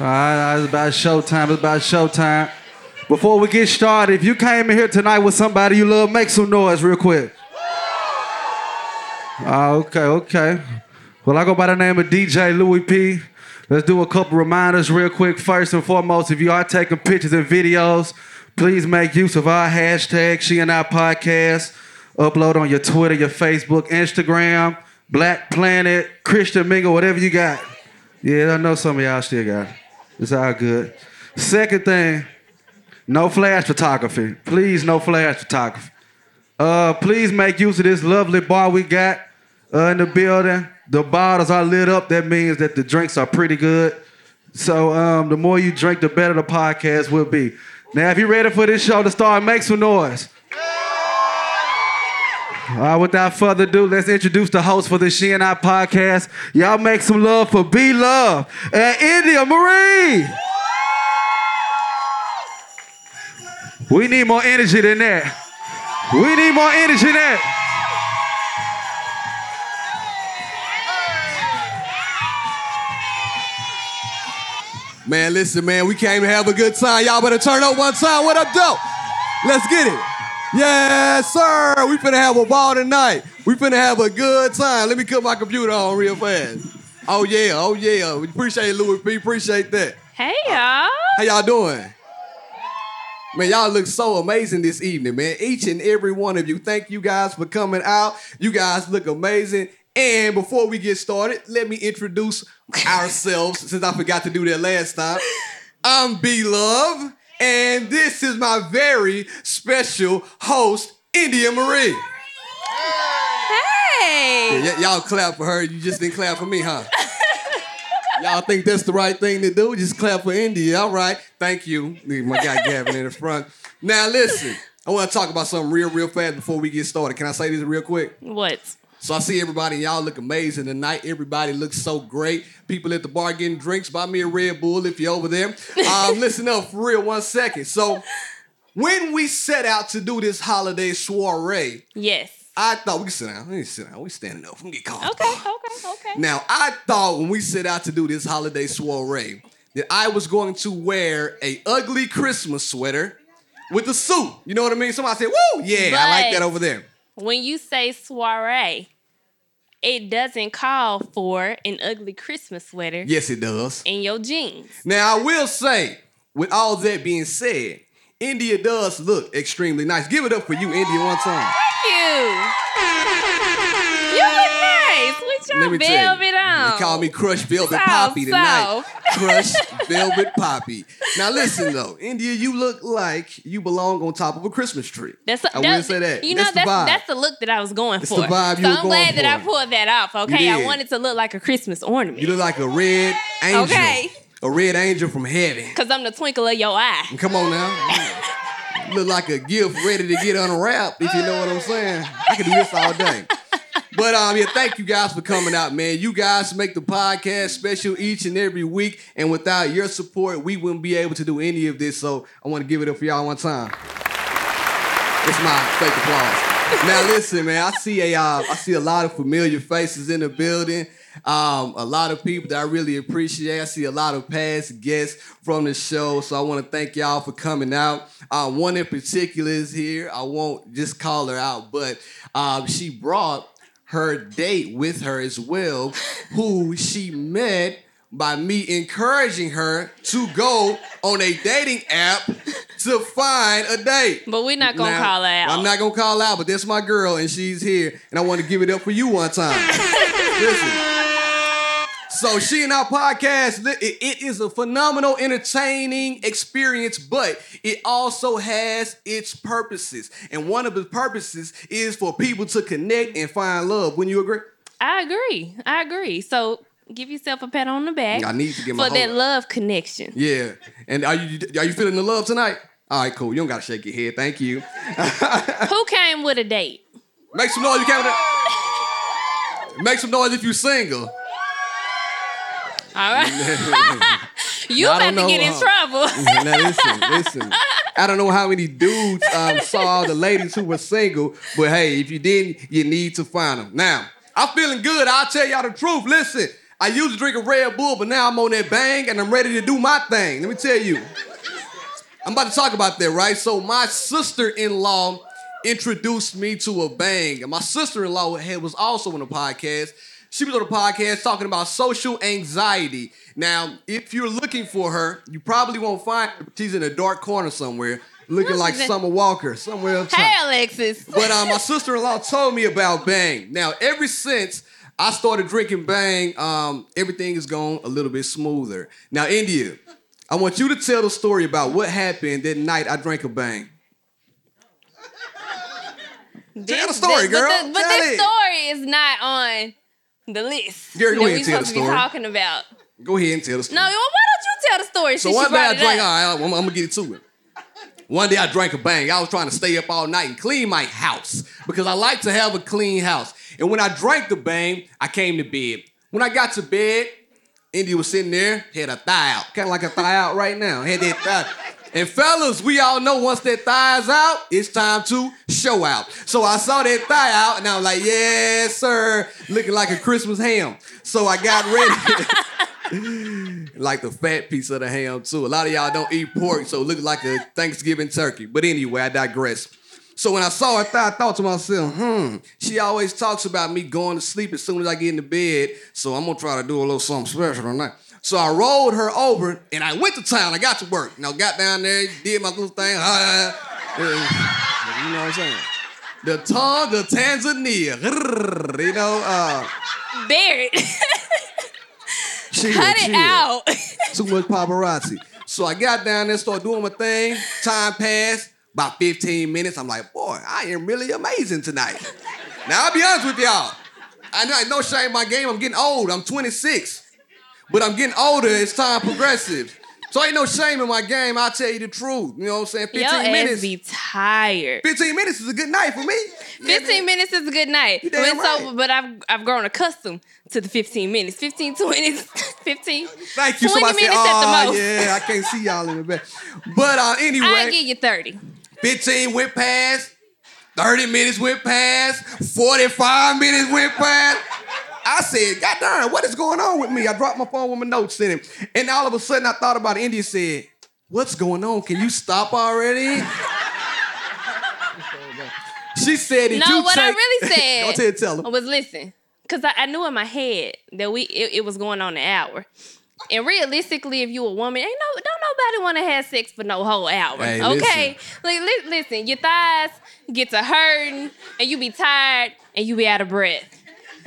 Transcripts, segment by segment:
All right, it's about showtime. It's about showtime. Before we get started, if you came in here tonight with somebody you love, make some noise real quick. Ah, okay, okay. Well, I go by the name of DJ Louis P. Let's do a couple reminders real quick. First and foremost, if you are taking pictures and videos, please make use of our hashtag, She and I Podcast. Upload on your Twitter, your Facebook, Instagram, Black Planet, Christian Mingle, whatever you got. Yeah, I know some of y'all still got it. It's all good. Second thing, no flash photography. Please, no flash photography. Uh, please make use of this lovely bar we got uh, in the building. The bottles are lit up. That means that the drinks are pretty good. So um, the more you drink, the better the podcast will be. Now, if you're ready for this show to start, make some noise. All right, without further ado, let's introduce the host for the She and I podcast. Y'all make some love for B Love and India Marie. We need more energy than that. We need more energy than that. Man, listen, man, we came to have a good time. Y'all better turn up one time. What up, dope? Let's get it. Yes, sir. We finna have a ball tonight. We finna have a good time. Let me cut my computer on real fast. Oh yeah, oh yeah. We appreciate it, Louis P. Appreciate that. Hey uh, y'all. How y'all doing? Man, y'all look so amazing this evening, man. Each and every one of you. Thank you guys for coming out. You guys look amazing. And before we get started, let me introduce ourselves since I forgot to do that last time. I'm B Love, and this is my very special host, India Marie. Hey. Yeah, y- y'all clap for her. You just didn't clap for me, huh? Y'all think that's the right thing to do? Just clap for India. All right. Thank you. My guy Gavin in the front. Now listen, I want to talk about something real, real fast before we get started. Can I say this real quick? What? So I see everybody, y'all look amazing tonight. Everybody looks so great. People at the bar getting drinks. Buy me a Red Bull if you're over there. Um, listen up for real, one second. So when we set out to do this holiday soiree, Yes. I thought we can sit down. We can sit down. We standing up. We can get comfortable. Okay. Okay. Okay. Now I thought when we set out to do this holiday soiree that I was going to wear a ugly Christmas sweater with a suit. You know what I mean? Somebody said, "Woo, yeah, I like that over there." When you say soiree, it doesn't call for an ugly Christmas sweater Yes, it does. in your jeans. Now, I will say, with all that being said, India does look extremely nice. Give it up for you, India, one time. Thank you. You look nice with Let me tell you, velvet on. They call me Crush Velvet South, Poppy tonight. Crush Velvet Poppy. Now, listen though, India, you look like you belong on top of a Christmas tree. That's I will say that. You know, that's, that's the vibe. that's the look that I was going for. the vibe you so I'm glad that I pulled that off. Okay, I wanted to look like a Christmas ornament. you look like a red angel. Okay. A red angel from heaven. Cause I'm the twinkle of your eye. Come on now. You look like a gift ready to get unwrapped, if you know what I'm saying. I could do this all day. But um, yeah, thank you guys for coming out, man. You guys make the podcast special each and every week, and without your support, we wouldn't be able to do any of this. So I want to give it up for y'all one time. It's my fake applause. now listen, man. I see a uh, I see a lot of familiar faces in the building. Um, a lot of people that I really appreciate. I see a lot of past guests from the show, so I want to thank y'all for coming out. Uh, one in particular is here. I won't just call her out, but um, she brought her date with her as well, who she met by me encouraging her to go on a dating app to find a date. But we're not gonna Now, call out. I'm not gonna call out, but that's my girl, and she's here, and I want to give it up for you one time. Listen. So she and our podcast, it, is a phenomenal, entertaining experience, but it also has its purposes. And one of the purposes is for people to connect and find love. Wouldn't you agree? I agree. I agree. So give yourself a pat on the back I need to get my for that love connection. Yeah. And are you are you feeling the love tonight? All right, cool. You don't gotta shake your head. Thank you. Who came with a date? Make some noise. You can't. Make some noise if you're single. All right. you I about to get in uh, trouble. now listen, listen. I don't know how many dudes um, saw the ladies who were single, but hey, if you didn't, you need to find them. Now, I'm feeling good. I'll tell y'all the truth. Listen, I used to drink a Red Bull, but now I'm on that bang and I'm ready to do my thing. Let me tell you. I'm about to talk about that, right? So my sister-in-law introduced me to a bang, and my sister-in-law had, was also on the podcast. She was on the podcast talking about social anxiety. Now, if you're looking for her, you probably won't find her. She's in a dark corner somewhere, looking like Summer Walker, somewhere else. Hey, Alexis. But uh, my sister-in-law told me about Bang. Now, ever since I started drinking Bang, um, everything has gone a little bit smoother. Now, India, I want you to tell the story about what happened that night I drank a Bang. This- the story, this- girl. But, the- but Tell this story is not on the list Gary, go that ahead we and tell the supposed to be story. talking about. Go ahead and tell the story. No, why don't you tell the story? So since one you day I brought it drank. up? All right, I'm, I'm gonna get to it. One day I drank a bang. I was trying to stay up all night and clean my house because I like to have a clean house. And when I drank the bang, I came to bed. When I got to bed, Indy was sitting there, had a thigh out, kind of like a thigh out right now. Had that thigh. And fellas, we all know once that thigh's out, it's time to show out. So I saw that thigh out, and I was like, "Yes, sir," looking like a Christmas ham. So I got ready. like the fat piece of the ham too. A lot of y'all don't eat pork, so it looked like a Thanksgiving turkey. But anyway, I digress. So when I saw her thigh, I thought to myself, hmm, she always talks about me going to sleep as soon as I get into bed. So I'm gonna try to do a little something special tonight. So I rolled her over and I went to town. I got to work. You know, got down there, did my little thing. uh, you know what I'm saying? The tongue of Tanzania. You know, uh, Barrett, cut it out. Too much paparazzi. So I got down there, started doing my thing. Time passed, about 15 minutes. I'm like, boy, I am really amazing tonight. Now I'll be honest with y'all. I know no shame in my game. I'm getting old. I'm 26. But I'm getting older as time progresses. So ain't no shame in my game. I'll tell you the truth. You know what I'm saying? 15 Your minutes. be tired. 15 minutes is a good night for me. 15 minutes is a good night. But so, right. but I've I've grown accustomed to the 15 minutes. 15, 20, 15. Thank you. 20 Somebody said, minutes at the oh, most. yeah, I can't see y'all in the back. But uh, anyway. I give you 30. 15 went past, 30 minutes went past, 45 minutes went past. I said, God darn, what is going on with me? I dropped my phone with my notes in it. And all of a sudden I thought about it. India said, What's going on? Can you stop already? she said, Did No, what I really said Go tell her. was listen, because I, I knew in my head that we it, it was going on an hour. And realistically, if you a woman, ain't no don't nobody want to have sex for no whole hour. Hey, okay, like li- listen, your thighs get to hurting, and you be tired, and you be out of breath.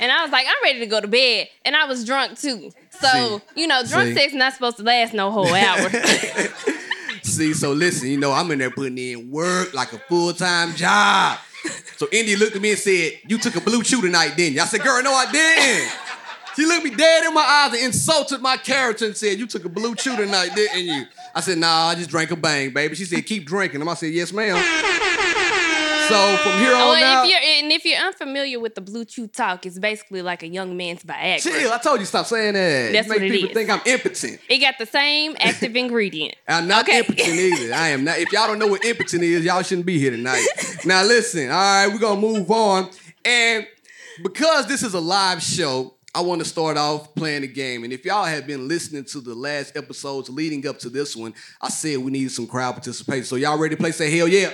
And I was like, I'm ready to go to bed, and I was drunk too. So you know, drunk See. sex not supposed to last no whole hour. See, so listen, you know, I'm in there putting in work like a full-time job. So Indy looked at me and said, You took a BlueChew tonight, didn't you? I said, Girl, no, I didn't. She looked me dead in my eyes and insulted my character and said, You took a BlueChew tonight, didn't you? I said, Nah, I just drank a bang, baby. She said, Keep drinking. And I said, Yes, ma'am. So from here Oh, on and out, if you're and if you're unfamiliar with the Bluetooth talk, it's basically like a young man's Viagra. chill. I told you stop saying that. That's you make what it people is. think I'm impotent. It got the same active ingredient. I'm not Okay. impotent either. I am not. If y'all don't know what impotent is, y'all shouldn't be here tonight. now listen, all right, we're gonna move on. And because this is a live show, I want to start off playing the game. And if y'all have been listening to the last episodes leading up to this one, I said we need some crowd participation. So y'all ready to play? Say hell yeah.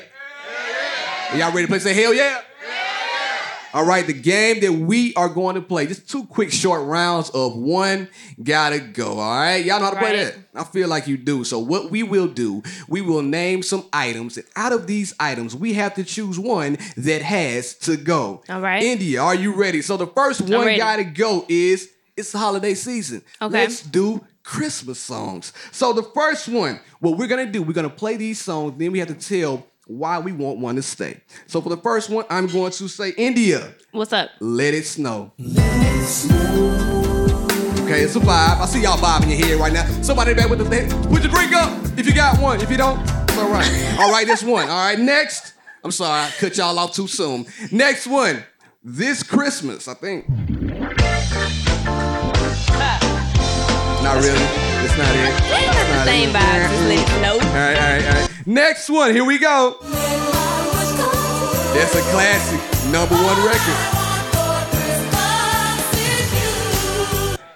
Y'all ready to play? Say hell yeah. All right, the game that we are going to play, just two quick short rounds of one gotta go. All right, y'all know how to play Right. that. I feel like you do. So what we will do, we will name some items, and out of these items, we have to choose one that has to go. All right. India, are you ready? So the first one gotta go is it's the holiday season. Okay. Let's do Christmas songs. So the first one, what we're gonna do, we're gonna play these songs, then we have to tell why we want one to stay. So for the first one, I'm going to say India. What's up? Let it snow. Okay, it's a vibe. I see y'all bobbing your head right now. Somebody back with the put your drink up if you got one. If you don't, it's all right. All right, that's one. All right, next. I'm sorry, I cut y'all off too soon. Next one. This Christmas, I think. Not really. It's not it. They It's the same it. vibes. Just let it know. All right, all right, all right. Next one. Here we go. That's a classic. Number one record.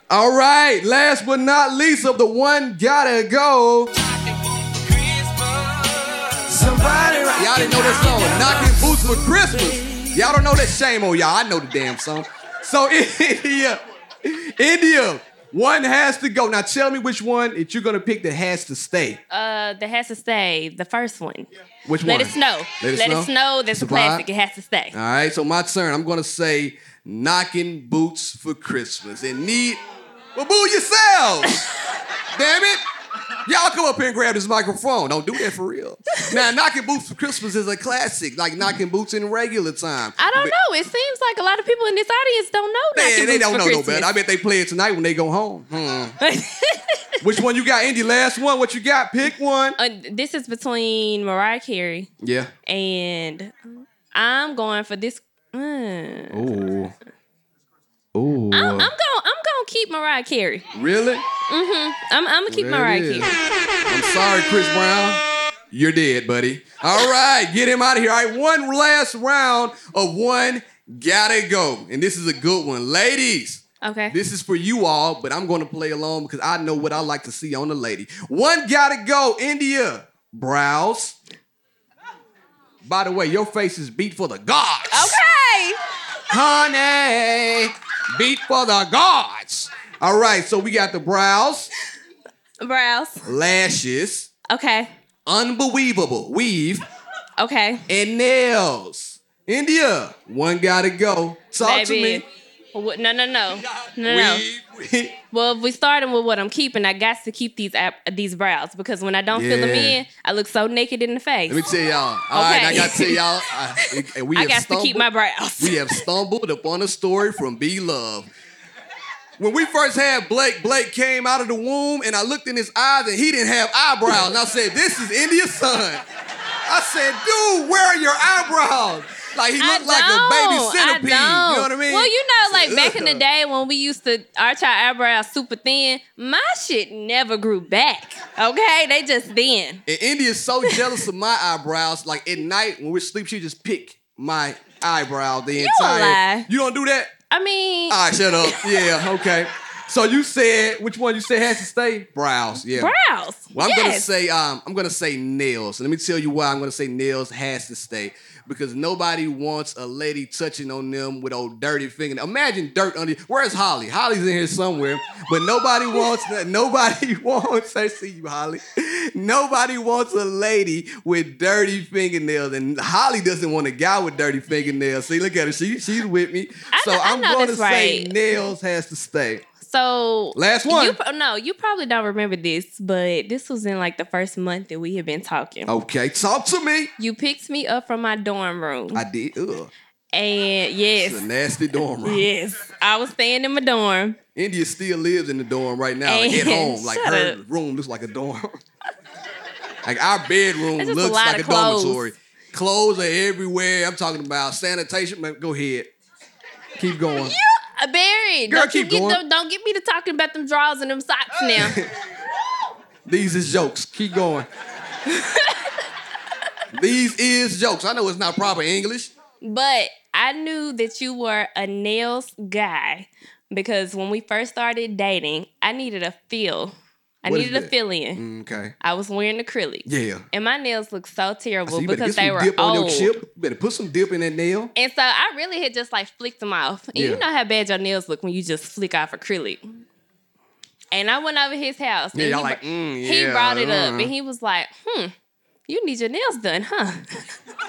All right, last but not least of the one gotta go. Somebody Y'all didn't know this song, Knocking Boots for Christmas. Y'all don't know that shame on y'all. I know the damn song. So India, India, one has to go. Now tell me which one that you're gonna pick that has to stay. Uh, that has to stay. The first one. Which Let one? it snow. Let It Let Snow? Let it snow. That's a classic. It has to stay. All right, so my turn. I'm gonna say knocking boots for Christmas and need well boo yourselves. Damn it. Y'all come up here and grab this microphone. Don't do that for real. Now, knocking boots for Christmas is a classic, like knocking boots in regular time. I don't But- know. It seems like a lot of people in this audience don't know. Man, they don't know no Christmas. better. I bet they play it tonight when they go home. Hmm. Which one you got, Indy? Last one. What you got? Pick one. Uh, this is between Mariah Carey Yeah. and I'm going for this. Mm. Ooh. Ooh. I'm, I'm going. I'm to keep Mariah Carey. really? Mm-hmm. I'm, I'm gonna keep it Mariah. Carey. I'm sorry, Chris Brown. You're dead, buddy. All right, get him out of here. All right, one last round of one gotta go. And this is a good one. Ladies, Okay. this is for you all, but I'm gonna play along because I know what I like to see on the lady. One gotta go, India. Brows. By the way, your face is beat for the gods. okay. Honey, beat for the gods. All right, so we got the brows, Brows. lashes, Okay. unbelievable weave, Okay. and nails. India, one gotta go. Talk to me. What- No, no, no, no, no. Well, if we starting with what I'm keeping, I got to keep these app, these brows because when I don't fill them Yeah. in, I look so naked in the face. Let me tell y'all. All right, I gotta tell y'all. I, and we I have got to stumbled, keep my brows. We have stumbled upon a story from B Love. When we first had Blake, Blake came out of the womb and I looked in his eyes and he didn't have eyebrows. And I said, This is India's son. I said, Dude, where are your eyebrows? Like he looked like a baby centipede. You know what I mean? Well, you know, like back in the day when we used to arch our eyebrows super thin, my shit never grew back. Okay, they just thin. And India's so jealous of my eyebrows. Like at night when we're asleep, she just pick my eyebrow the a entire. lie. You don't do that? I mean, All right, shut up. Yeah, okay. So you said which one you said has to stay? Brows. Yeah. brows. Well, I'm gonna say um, I'm gonna say nails. Let me tell you why I'm gonna say nails has to stay. Because nobody wants a lady touching on them with old dirty finger. Imagine dirt under. Where's Holly? Holly's in here somewhere, but nobody wants that. Nobody wants. I see you, Holly. Nobody wants a lady with dirty fingernails, and Holly doesn't want a guy with dirty fingernails. See, look at her. She she's with me. I so know- I I'm gonna say right. nails has to stay. So Last one. You, no, you probably don't remember this, but this was in like the first month that we had been talking. Okay, talk to me. You picked me up from my dorm room, I did. Ugh. and yes, It's a nasty dorm room. yes, I was staying in my dorm. India still lives in the dorm right now, like, at home. Like her up. room looks like a dorm. like our bedroom looks like a, clothes. dormitory. Clothes are everywhere. I'm talking about sanitation. Man, Go ahead. Keep going. Uh, Barry, Girl, don't keep get going. them, don't get me to talking about them drawers and them socks now. These is jokes. Keep going. These is jokes. I know it's not proper English. but I knew that you were a nails guy because when we first started dating, I needed a fill. I What needed a fill in. Okay. I was wearing acrylic. Yeah. And my nails looked so terrible better because they were dip on your old. chip. Better put some dip in that nail. And so I really had just like flicked them off. And Yeah. you know how bad your nails look when you just flick off acrylic. And I went over his house. Yeah, and y'all he, like, mm, he yeah, brought it up uh. and he was like, hmm, you need your nails done, huh?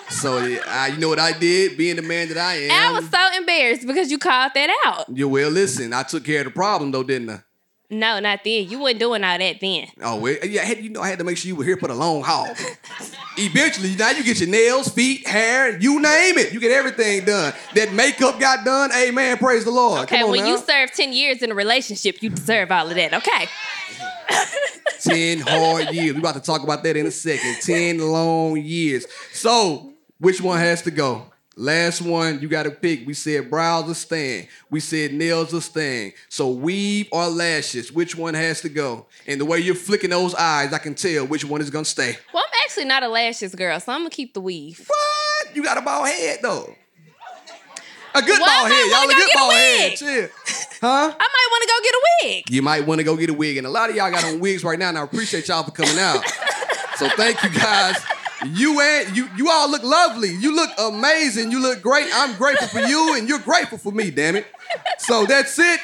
So I, you know what I did, being the man that I am. And I was so embarrassed because you called that out. Yeah, well, listen, I took care of the problem though, didn't I? No, not then. You wasn't doing all that then. Oh, well, yeah, I had, you know, I had to make sure you were here for the long haul. Eventually, now you get your nails, feet, hair, you name it. You get everything done. That makeup got done. Amen. Praise the Lord. Okay, Come on when now. you serve 10 years in a relationship, you deserve all of that, okay? 10 hard years. We're about to talk about that in a second. 10 long years. So, which one has to go? Last one, you got to pick. We said brows are staying. We said nails are staying. So weave or lashes, which one has to go? And the way you're flicking those eyes, I can tell which one is gonna stay. Well, I'm actually not a lashes girl, so I'm gonna keep the weave. What? You got a bald head though. A good Well, bald head. Y'all a good bald head. Chill. Huh? I might wanna go get a wig. you might want to go get a wig. And a lot of y'all got on wigs right now, and I appreciate y'all for coming out. so thank you guys. You and you you all look lovely. You look amazing. You look great. I'm grateful for you, and you're grateful for me, damn it. So that's it.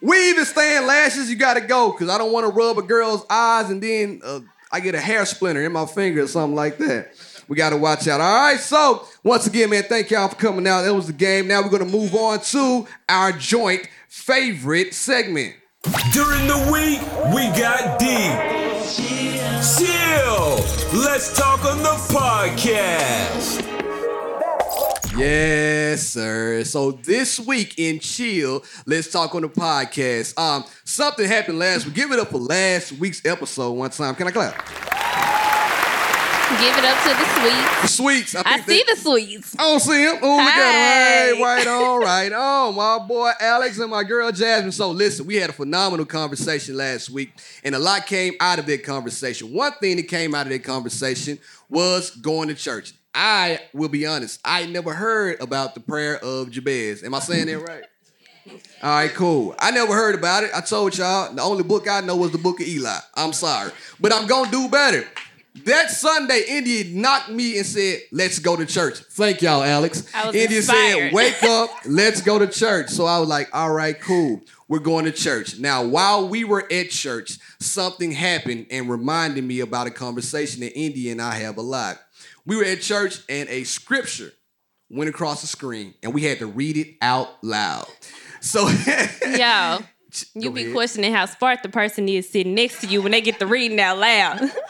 We even staying lashes, you gotta go, because I don't want to rub a girl's eyes and then uh, I get a hair splinter in my finger or something like that. We gotta watch out. All right, so once again, man, thank y'all for coming out. That was the game. Now we're gonna move on to our joint favorite segment. During the week, we got deep. Chill. Let's talk on the podcast. Yes, sir. So this week in Chill, let's talk on the podcast. Um, something happened last week. Give it up for last week's episode one time. Can I clap? Give it up to the sweets. The sweets. I think see the sweets. I don't see him. Oh, look at him. Hey, right on, right on. My boy Alex and my girl Jasmine. So listen, we had a phenomenal conversation last week, and a lot came out of that conversation. One thing that came out of that conversation was going to church. I will be honest, I never heard about the prayer of Jabez. Am I saying that right? All right, cool. I never heard about it. I told y'all the only book I know was the book of Eli. I'm sorry. But I'm gonna do better. That Sunday, India knocked me and said, Let's go to church. Thank y'all, Alex. India inspired. said, Wake up, let's go to church. So I was like, All right, cool. We're going to church. Now, while we were at church, something happened and reminded me about a conversation that India and I have a lot. We were at church and a scripture went across the screen and we had to read it out loud. So Yo, you be ahead. questioning how smart the person is sitting next to you when they get the reading out loud.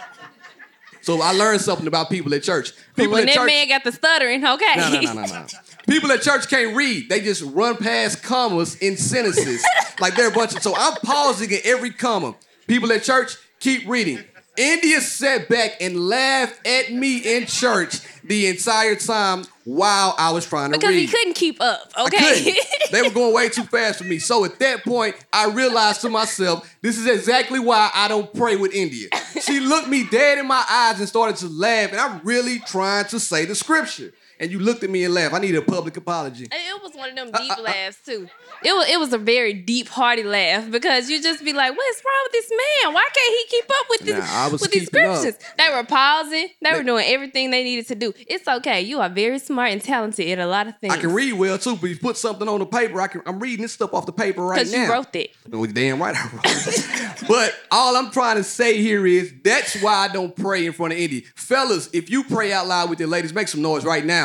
So I learned something about people at church. People when at that church, man got the stuttering, okay. no, no, no, no, no. People at church can't read. They just run past commas in sentences like they're a bunch of. So I'm pausing at every comma. People at church keep reading. India sat back and laughed at me in church the entire time while I was trying to because read. he couldn't keep up, okay? they were going way too fast for me. So at that point, I realized to myself, this is exactly why I don't pray with India. She looked me dead in my eyes and started to laugh, and I'm really trying to say the scripture. And you looked at me and laughed. I need a public apology. And It was one of them deep laughs too. It was it was a very deep, hearty laugh because you just be like, "What's wrong with this man? Why can't he keep up with this Nah, with these keeping up. scriptures?" They were pausing. They They- were doing everything they needed to do. It's okay. You are very smart and talented at a lot of things. I can read well too, but you put something on the paper. I can. I'm reading this stuff off the paper right now. because you wrote it. Well, damn right I wrote it. but all I'm trying to say here is that's why I don't pray in front of India. Fellas, if you pray out loud with your ladies, make some noise right now.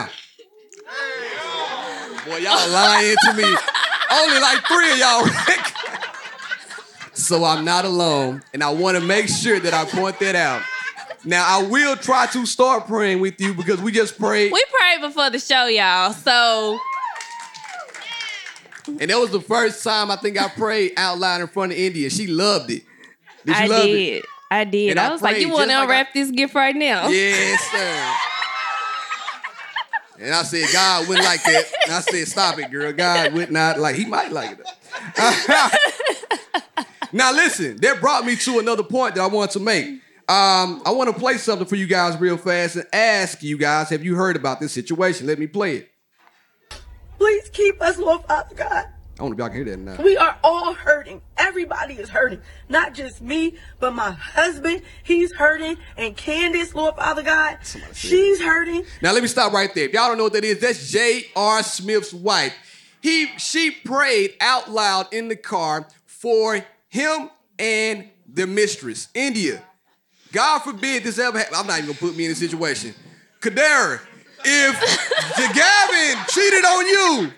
Boy, y'all lying to me. Only like three of y'all. so I'm not alone, and I want to make sure that I point that out. Now I will try to start praying with you because we just prayed, We prayed before the show, y'all. So and that was the first time I think I prayed out loud in front of India. She loved it. Did I love it? did. I did. And I, I was like, "You want to just like I- unwrap this gift right now?" Yes, sir. And I said, God wouldn't like that. And I said, stop it, girl. God would not like. He might like it. now listen, that brought me to another point that I want to make. Um, I want to play something for you guys real fast and ask you guys, have you heard about this situation? Let me play it. Please keep us, Lord Father God. I want to be y'all can hear that now. We are all hurting. Everybody is hurting. Not just me, but my husband. He's hurting. And Candace, Lord Father God, she's hurting. Now let me stop right there. If y'all don't know what that is, that's J.R. Smith's wife. He she prayed out loud in the car for him and the mistress, India. God forbid this ever happen. I'm not even gonna put me in a situation. Kadara, if the Gavin cheated on you,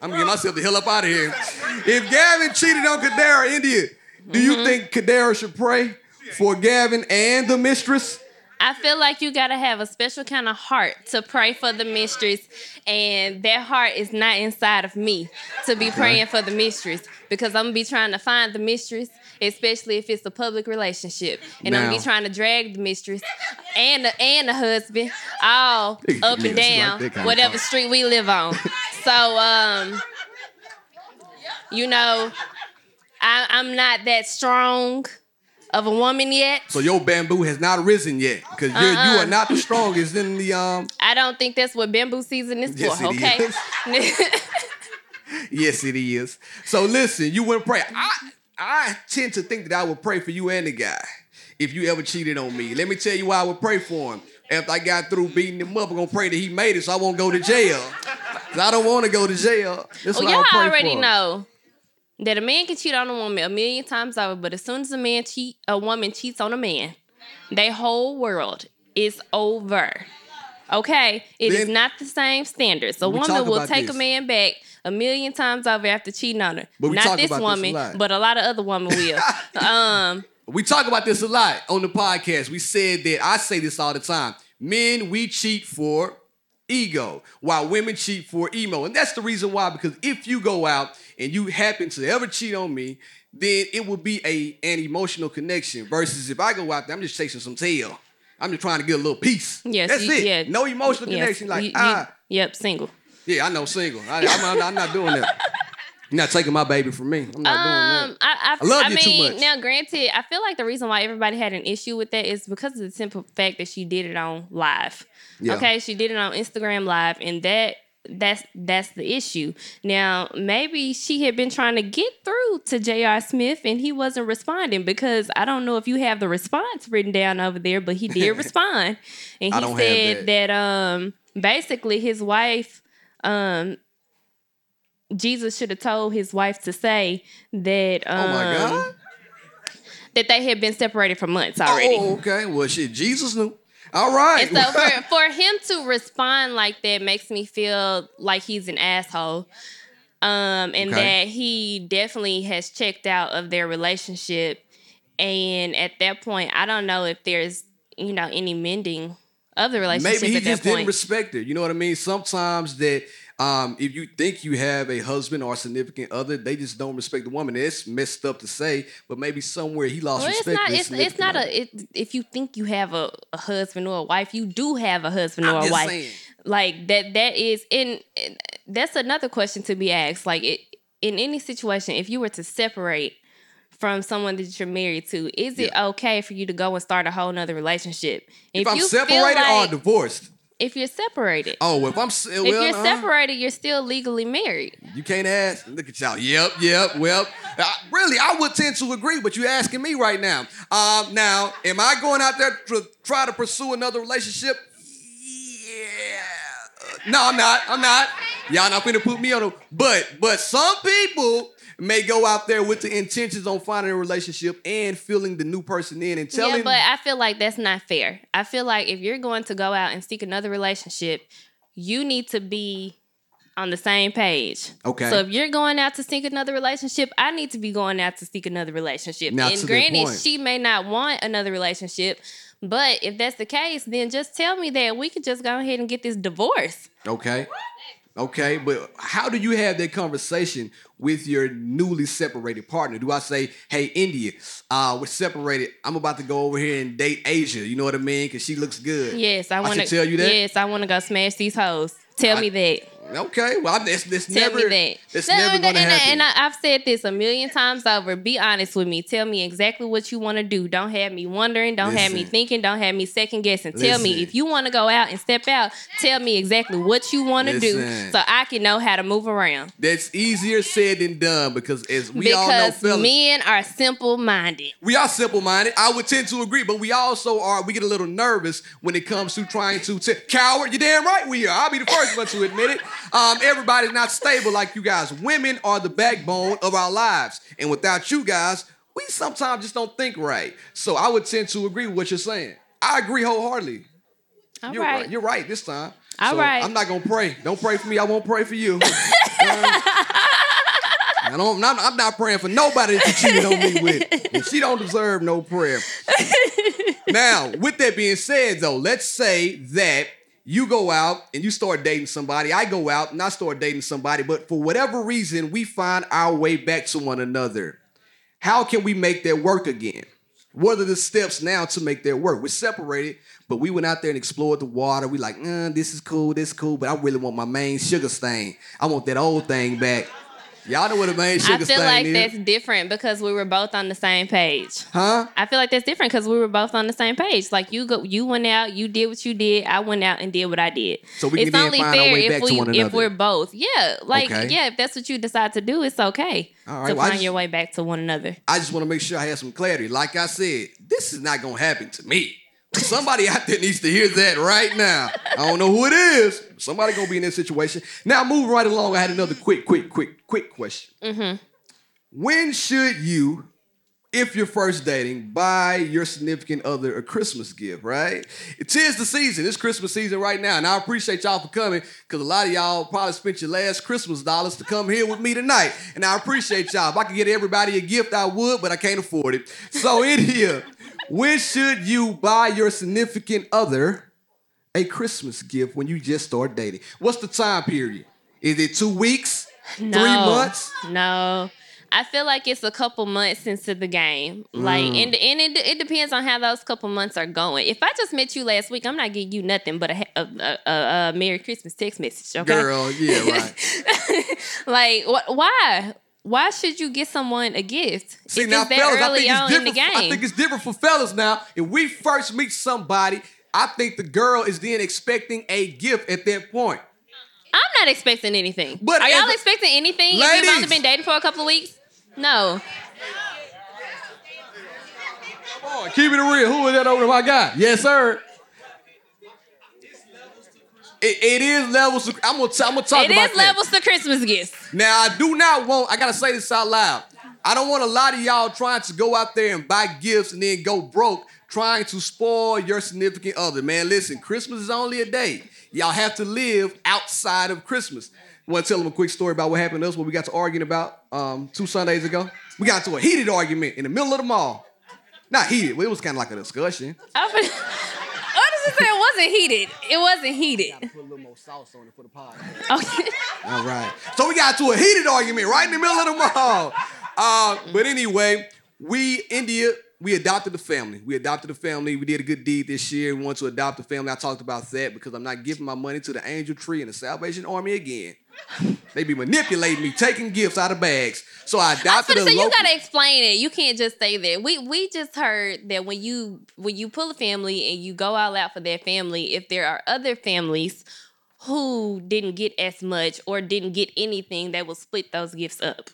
I'm gonna get myself the hell up out of here. If Gavin cheated on Kadara, India, do you mm-hmm. think Kadara should pray for Gavin and the mistress? I feel like you gotta have a special kind of heart to pray for the mistress, and that heart is not inside of me to be praying for the mistress because I'm gonna be trying to find the mistress, especially if it's a public relationship, and I'm gonna be trying to drag the mistress and the and the husband all up and down whatever street we live on. so um, you know, I, I'm not that strong of a woman yet. So your bamboo has not risen yet because you're you Uh-uh. are not the strongest in the um. I don't think that's what bamboo season is Yes, for, okay? yes, it is. So listen, you wouldn't pray. I I tend to think that I would pray for you and the guy if you ever cheated on me. Let me tell you why I would pray for him. After I got through beating him up, I'm gonna pray that he made it so I won't go to jail. 'Cause I don't want to go to jail. That's Well, I y'all already for. know that a man can cheat on a woman a million times over, but as soon as a man cheat, a woman cheats on a man, their whole world is over. Okay, it is Then- not the same standards. A woman will take this. a man back a million times over after cheating on her. But we not talk this about this a woman, lot. but a lot of other women will. um, We talk about this a lot on the podcast. We said that I say this all the time. Men, we cheat for ego, while women cheat for emo. And that's the reason why, because if you go out and you happen to ever cheat on me, then it will be a an emotional connection. Versus if I go out there, I'm just chasing some tail. I'm just trying to get a little peace. yes, That's you- it. yeah. No emotional yes, connection. Like, you- you- ah, yep, single. yeah, I know single. I, am I'm not doing that. You're not taking my baby from me. I'm not doing Um, that. I, I, I love I you too much. now granted, I feel like the reason why everybody had an issue with that is because of the simple fact that she did it on live. Yeah. Okay, she did it on Instagram live, and that that's that's the issue. Now, maybe she had been trying to get through to J.R. Smith, and he wasn't responding because I don't know if you have the response written down over there, but he did respond, and he said that. that um basically his wife um Jesus should have told his wife to say that um, oh my God. that they had been separated for months already. Oh, okay. Well, shit, Jesus knew. All right. And so for, for him to respond like that makes me feel like he's an asshole. Um, and Okay. that he definitely has checked out of their relationship. And at that point, I don't know if there's, you know, any mending of the relationship Maybe he just didn't respect it. You know what I mean? Sometimes that um, if you think you have a husband or a significant other, they just don't respect the woman. It's messed up to say, but maybe somewhere he lost well, it's respect. not. It's, it's not a. It, if you think you have a, a husband or a wife, you do have a husband I'm or a wife. saying. Like that. That is. And and that's another question to be asked. Like it, in any situation, if you were to separate from someone that you're married to, is it okay for you to go and start a whole nother relationship? If, I'm you feel separated like- or divorced. If you're separated. Oh, if I'm well, if you're uh, separated, you're still legally married. you can't ask. Look at y'all. Yep, yep. Well, uh, really, I would tend to agree, but you're asking me right now. Um, now, am I going out there to try to pursue another relationship? Yeah. No, I'm not. I'm not. Y'all not gonna put me on a. But but some people may go out there with the intentions on finding a relationship and filling the new person in and telling. Yeah, but I feel like that's not fair. I feel like if you're going to go out and seek another relationship, you need to be on the same page. Okay. So if you're going out to seek another relationship, I need to be going out to seek another relationship. Now, and to that granted, point. she may not want another relationship, but if that's the case, then just tell me that we could just go ahead and get this divorce. Okay. Okay, but how do you have that conversation with your newly separated partner? Do I say, "Hey, India, uh, we're separated. I'm about to go over here and date Asia." You know what I mean? Because she looks good. Yes, I want to tell you that? Yes, I want to go smash these hoes. Tell I- me that. Okay. Well, that's, that's Tell never. me that. That's No, never and, gonna and, happen. and I, I've said this a million times over. Be honest with me. Tell me exactly what you want to do. Don't have me wondering. Don't have me thinking. Don't have me second guessing. Tell me if you want to go out and step out. Tell me exactly what you want to do so I can know how to move around. that's easier said than done because as we all know, fellas, men are simple minded. we are simple-minded. I would tend to agree, but we also are. We get a little nervous when it comes to trying to t- coward. You're damn right we are. I'll be the first one to admit it. Um, everybody's not stable like you guys. Women are the backbone of our lives, and without you guys, we sometimes just don't think right. So I would tend to agree with what you're saying. I agree wholeheartedly. All You're right. right. You're right this time. All so right. I'm not gonna pray. Don't pray for me. I won't pray for you. I don't, I'm, not, I'm not praying for nobody that you cheated on me with. And she don't deserve no prayer. now, with that being said, though, let's say that you go out and you start dating somebody. I go out and I start dating somebody, but for whatever reason, we find our way back to one another. How can we make that work again? What are the steps now to make that work? We're separated, but we went out there and explored the water. We like, uh, this is cool, this is cool, but I really want my main sugar stain. I want that old thing back. Y'all know what a main I feel like is. that's different because we were both on the same page. Huh? I feel like that's different because we were both on the same page. Like you go, you went out, you did what you did. I went out and did what I did. So we can it's then only find our fair way if back to we if we're both. Yeah, like Okay. yeah, if that's what you decide to do, it's okay All right, to well, find just- your way back to one another. I just want to make sure I have some clarity. Like I said, this is not gonna happen to me. Somebody out there needs to hear that right now. I don't know who it is. Somebody gonna be in this situation. Now, moving right along, I had another quick, quick, quick, quick question. Mm-hmm. When should you, if you're first dating, buy your significant other a Christmas gift, right? It is the season. It's Christmas season right now. And I appreciate y'all for coming because a lot of y'all probably spent your last Christmas dollars to come here with me tonight. And I appreciate y'all. If I could get everybody a gift, I would, but I can't afford it. So in here, when should you buy your significant other a Christmas gift when you just start dating? What's the time period? Is it two weeks? No, Three months? No. I feel like it's a couple months into the game. Like, Mm. and, and it, it depends on how those couple months are going. If I just met you last week, I'm not giving you nothing but a, a, a, a, Merry Christmas text message, okay? Girl, yeah, right. like, wh- why? Why should you get someone a gift? See now, fellas, I think it's different. I think it's different for fellas now. If we first meet somebody, I think the girl is then expecting a gift at that point. I'm not expecting anything. But are y'all expecting anything if we've only Ladies! been dating for a couple of weeks? No. Come on, keep it real. Who is that over there? My guy. Yes, sir. It, it is levels. Of, I'm gonna. T- I'm gonna talk It about is that. levels to Christmas gifts. Now I do not want. I gotta say this out loud. I don't want a lot of y'all trying to go out there and buy gifts and then go broke trying to spoil your significant other. Man, listen, Christmas is only a day. Y'all have to live outside of Christmas. Want to tell them a quick story about what happened to us when we got to arguing about um, two Sundays ago? We got to a heated argument in the middle of the mall. Not heated. It was kind of like a discussion. I what say? It wasn't heated. It wasn't heated. Gotta Put a little more sauce on it for the pie. Okay. All right. So we got to a heated argument right in the middle of the mall. Uh, but anyway, we India we adopted a family. We adopted a family. We did a good deed this year. We wanted to adopt a family. I talked about that because I'm not giving my money to the Angel Tree and the Salvation Army again. They be manipulating me, taking gifts out of bags. So I I was adopted a say local. you gotta explain it. You can't just say there. We we just heard that when you when you pull a family and you go all out for that family, if there are other families who didn't get as much or didn't get anything, they will split those gifts up.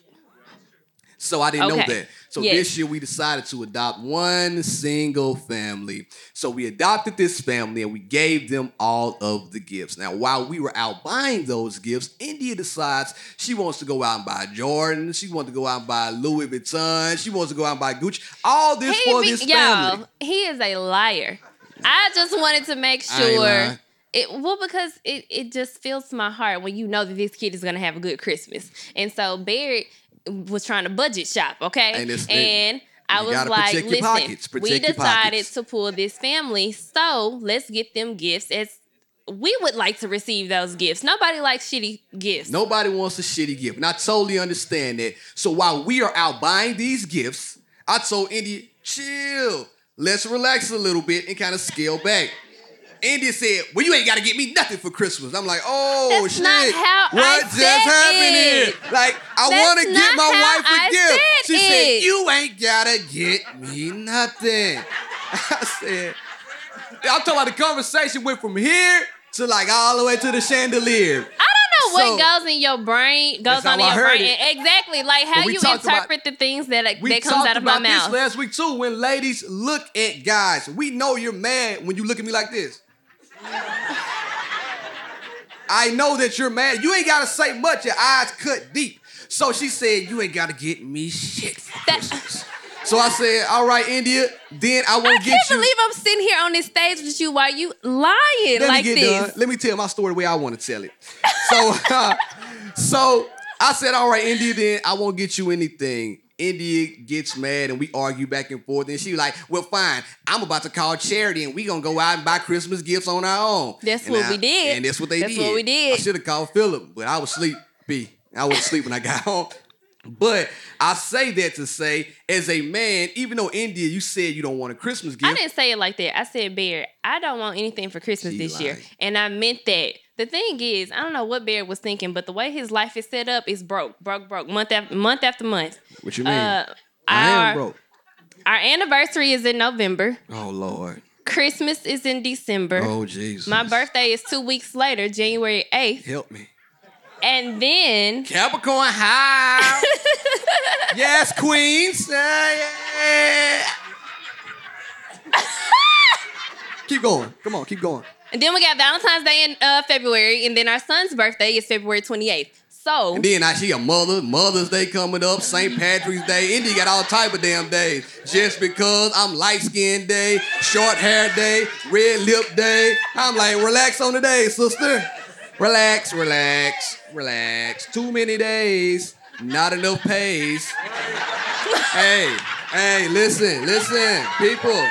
So I didn't know that. So Yes. this year we decided to adopt one single family. So we adopted this family and we gave them all of the gifts. Now, while we were out buying those gifts, India decides she wants to go out and buy Jordan. She wants to go out and buy Louis Vuitton. She wants to go out and buy Gucci. All this He for be- this y'all, family. he is a liar. I just wanted to make I ain't lying. sure. It, well, because it, it just fills my heart when you know that this kid is gonna have a good Christmas, and so Barrett was trying to budget shop, okay, And it's- and I was like, listen, we decided to pull this family, so let's get them gifts as we would like to receive those gifts. Nobody likes shitty gifts. Nobody wants a shitty gift. And I totally understand that. So while we are out buying these gifts, I told India, chill. Let's relax a little bit and kind of scale back. India said, Well, you ain't got to get me nothing for Christmas. I'm like, Oh, That's shit. not how I what just happened it. here? Like, I want to get my wife a I gift. said she it. said, You ain't got to get me nothing. I said, I'm talking about the conversation went from here to like all the way to the chandelier. I don't know what goes in your brain, goes on in your brain. it. Exactly, like how you talked about- interpret the things that uh, We that comes out of my mouth. this last week too. When ladies look at guys, we know you're mad when you look at me like this. I know that you're mad. You ain't gotta say much. Your eyes cut deep. So she said, "You ain't gotta get me shit." for Christmas." so I said, "All right, India. Then I I won't get I can't you." believe I'm sitting here on this stage with you while you lying Let like me get this. done. Let me tell my story the way I want to tell it. So, so I said, all right, India, then I won't get you anything. India gets mad and we argue back and forth. And she like, well, fine. I'm about to call charity and we gonna go out and buy Christmas gifts on our own. That's And what I- we did. And that's what they That's did. what we did. I should have called Philip, but I was sleepy. I was asleep when I got home. But I say that to say, as a man, even though India, you said you don't want a Christmas gift. I didn't say it like that. I said, Bear, I don't want anything for Christmas She this year. And I meant that. The thing is, I don't know what Bear was thinking, but the way his life is set up is broke, broke, broke, month after month after month. What you mean? Uh, I our, am broke. Our anniversary is in November. Oh Lord. Christmas is in December. Oh Jesus. My birthday is two weeks later, January 8th. Help me. And then Capricorn high. yes, Queens. Uh, yeah. keep going. Come on, keep going. and then we got Valentine's Day in uh, February, and then our son's birthday is February 28th. So And then I see a mother, Mother's Day coming up, St. Patrick's Day. India got all type of damn days. Just because I'm light skinned day, short hair day, red lip day. I'm like, relax on the day, sister. Relax, relax, relax. Too many days, not enough pays. hey, hey, listen, listen, people.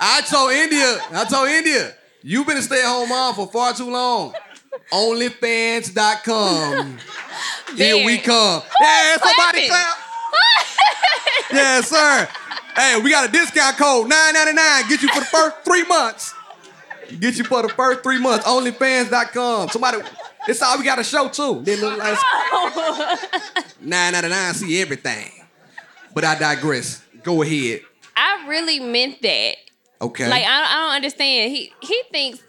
I told India, I told India, you've been a stay-at-home mom for far too long. Onlyfans.com. Here we come. Yeah, somebody clap. yes, sir. Hey, we got a discount code, $9.99. Get you for the first three months. Get you for the first three months. Onlyfans.com. Somebody, it's all we got a show too. They look like $9.99, see everything. But I digress. Go ahead. I really meant that. Okay. Like I, I don't understand. He he thinks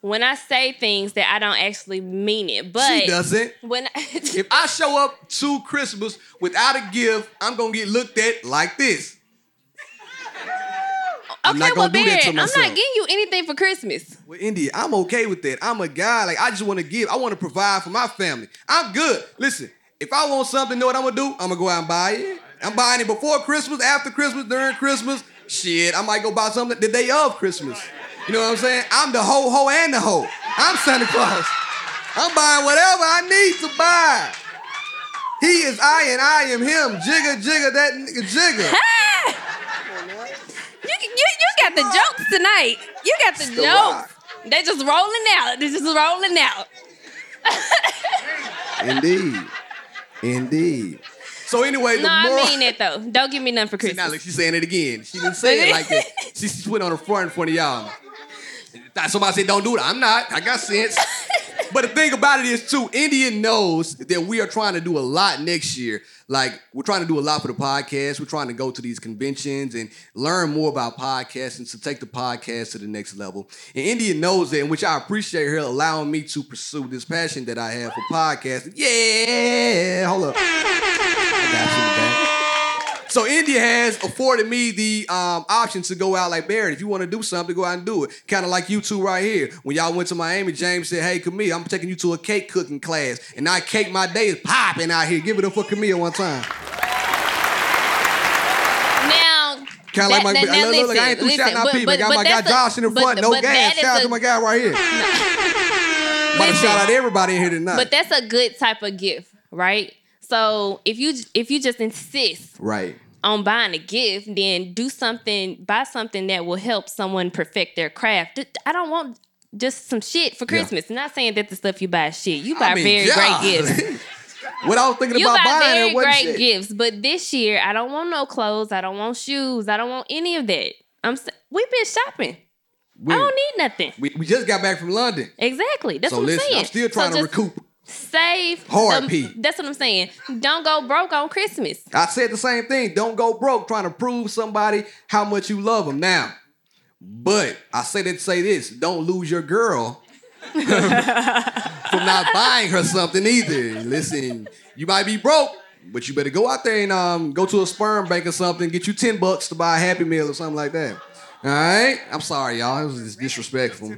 when I say things that I don't actually mean it, but she doesn't. When If I show up to Christmas without a gift, I'm gonna get looked at like this. I'm not gonna do that to Bear, I'm not myself. getting you anything for Christmas. Well, India, I'm okay with that. I'm a guy. Like I just want to give. I want to provide for my family. I'm good. Listen, if I want something, know what I'm gonna do? I'm gonna go out and buy it. I'm buying it before Christmas, after Christmas, during Christmas. Shit, I might go buy something the day of Christmas. You know what I'm saying? I'm the ho ho and the ho. I'm Santa Claus. I'm buying whatever I need to buy. He is I and I am him. Jigger, jigger, that nigga jigger. You, you, you got the jokes tonight. You got the the jokes. They just rolling out. They just rolling out. Indeed. Indeed. So anyway, the No, I more mean it though. Don't give me none for See, now Christmas. look, she's saying it again. She didn't say it like that. She, she put on the front in front of y'all. Somebody said, don't do it. I'm not. I got sense. but the thing about it is, too, India knows that we are trying to do a lot next year. Like, we're trying to do a lot for the podcast. We're trying to go to these conventions and learn more about podcasting to take the podcast to the next level. And India knows that, which I appreciate her allowing me to pursue this passion that I have for podcasting. Yeah, hold up. So India has afforded me the um, option to go out like Barrett. If you want to do something, go out and do it. Kind of like you two right here. When y'all went to Miami, James said, "Hey, Camille, I'm taking you to a cake cooking class." And now cake my day is popping out here. Give it up for Camille one time. Now, Kind of like my that- look, now look, I ain't through listen, shouting out but- people. I but- got my guy Josh in the but- front, no but gas. Shout out to my guy right here. About to shout out everybody in here tonight. But that's a good type of gift, right? So if you if you just insist right. on buying a gift, then do something, buy something that will help someone perfect their craft. I don't want just some shit for Christmas. not saying that the stuff you buy is shit. You buy I mean, very yeah. great gifts. what I was thinking You about buy buying very great shit. gifts, but this year I don't want no clothes. I don't want shoes. I don't want any of that. I'm. We've been shopping. We, I don't need nothing. we, we just got back from London. Exactly. That's so what I'm listen, saying. I'm still So trying to just recoup. Save Hard P. That's what I'm saying. Don't go broke on Christmas. I said the same thing. Don't go broke trying to prove somebody how much you love them now. But I say that to say this: don't lose your girl from not buying her something either. Listen, you might be broke, but you better go out there and um, go to a sperm bank or something, get you ten bucks to buy a Happy Meal or something like that. All right, I'm sorry, y'all. It was disrespectful.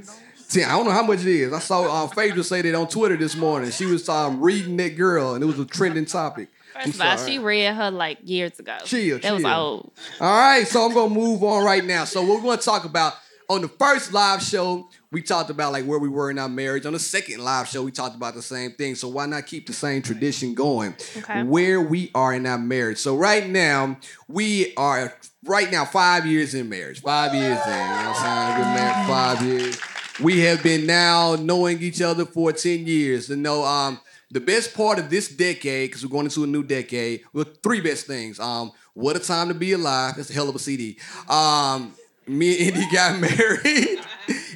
See, I don't know how much it is. I saw uh, Phaedra say that on Twitter this morning. She was um, reading that girl, and it was a trending topic. I'm First of all, sorry. she read her like years ago. Chill, That was chill. old. All right, so I'm gonna move on right now. So what we're gonna talk about on the first live show, we talked about like where we were in our marriage. On the second live show, we talked about the same thing. So why not keep the same tradition going? Okay. Where we are in our marriage. So right now, we are right now five years in marriage. Five years in. You know what I'm saying? We've been married five years. We have been now knowing each other for 10 years. And know um the best part of this decade, because we're going into a new decade, well, three best things. Um, what a time to be alive. That's a hell of a CD. Um, me and Indy got married,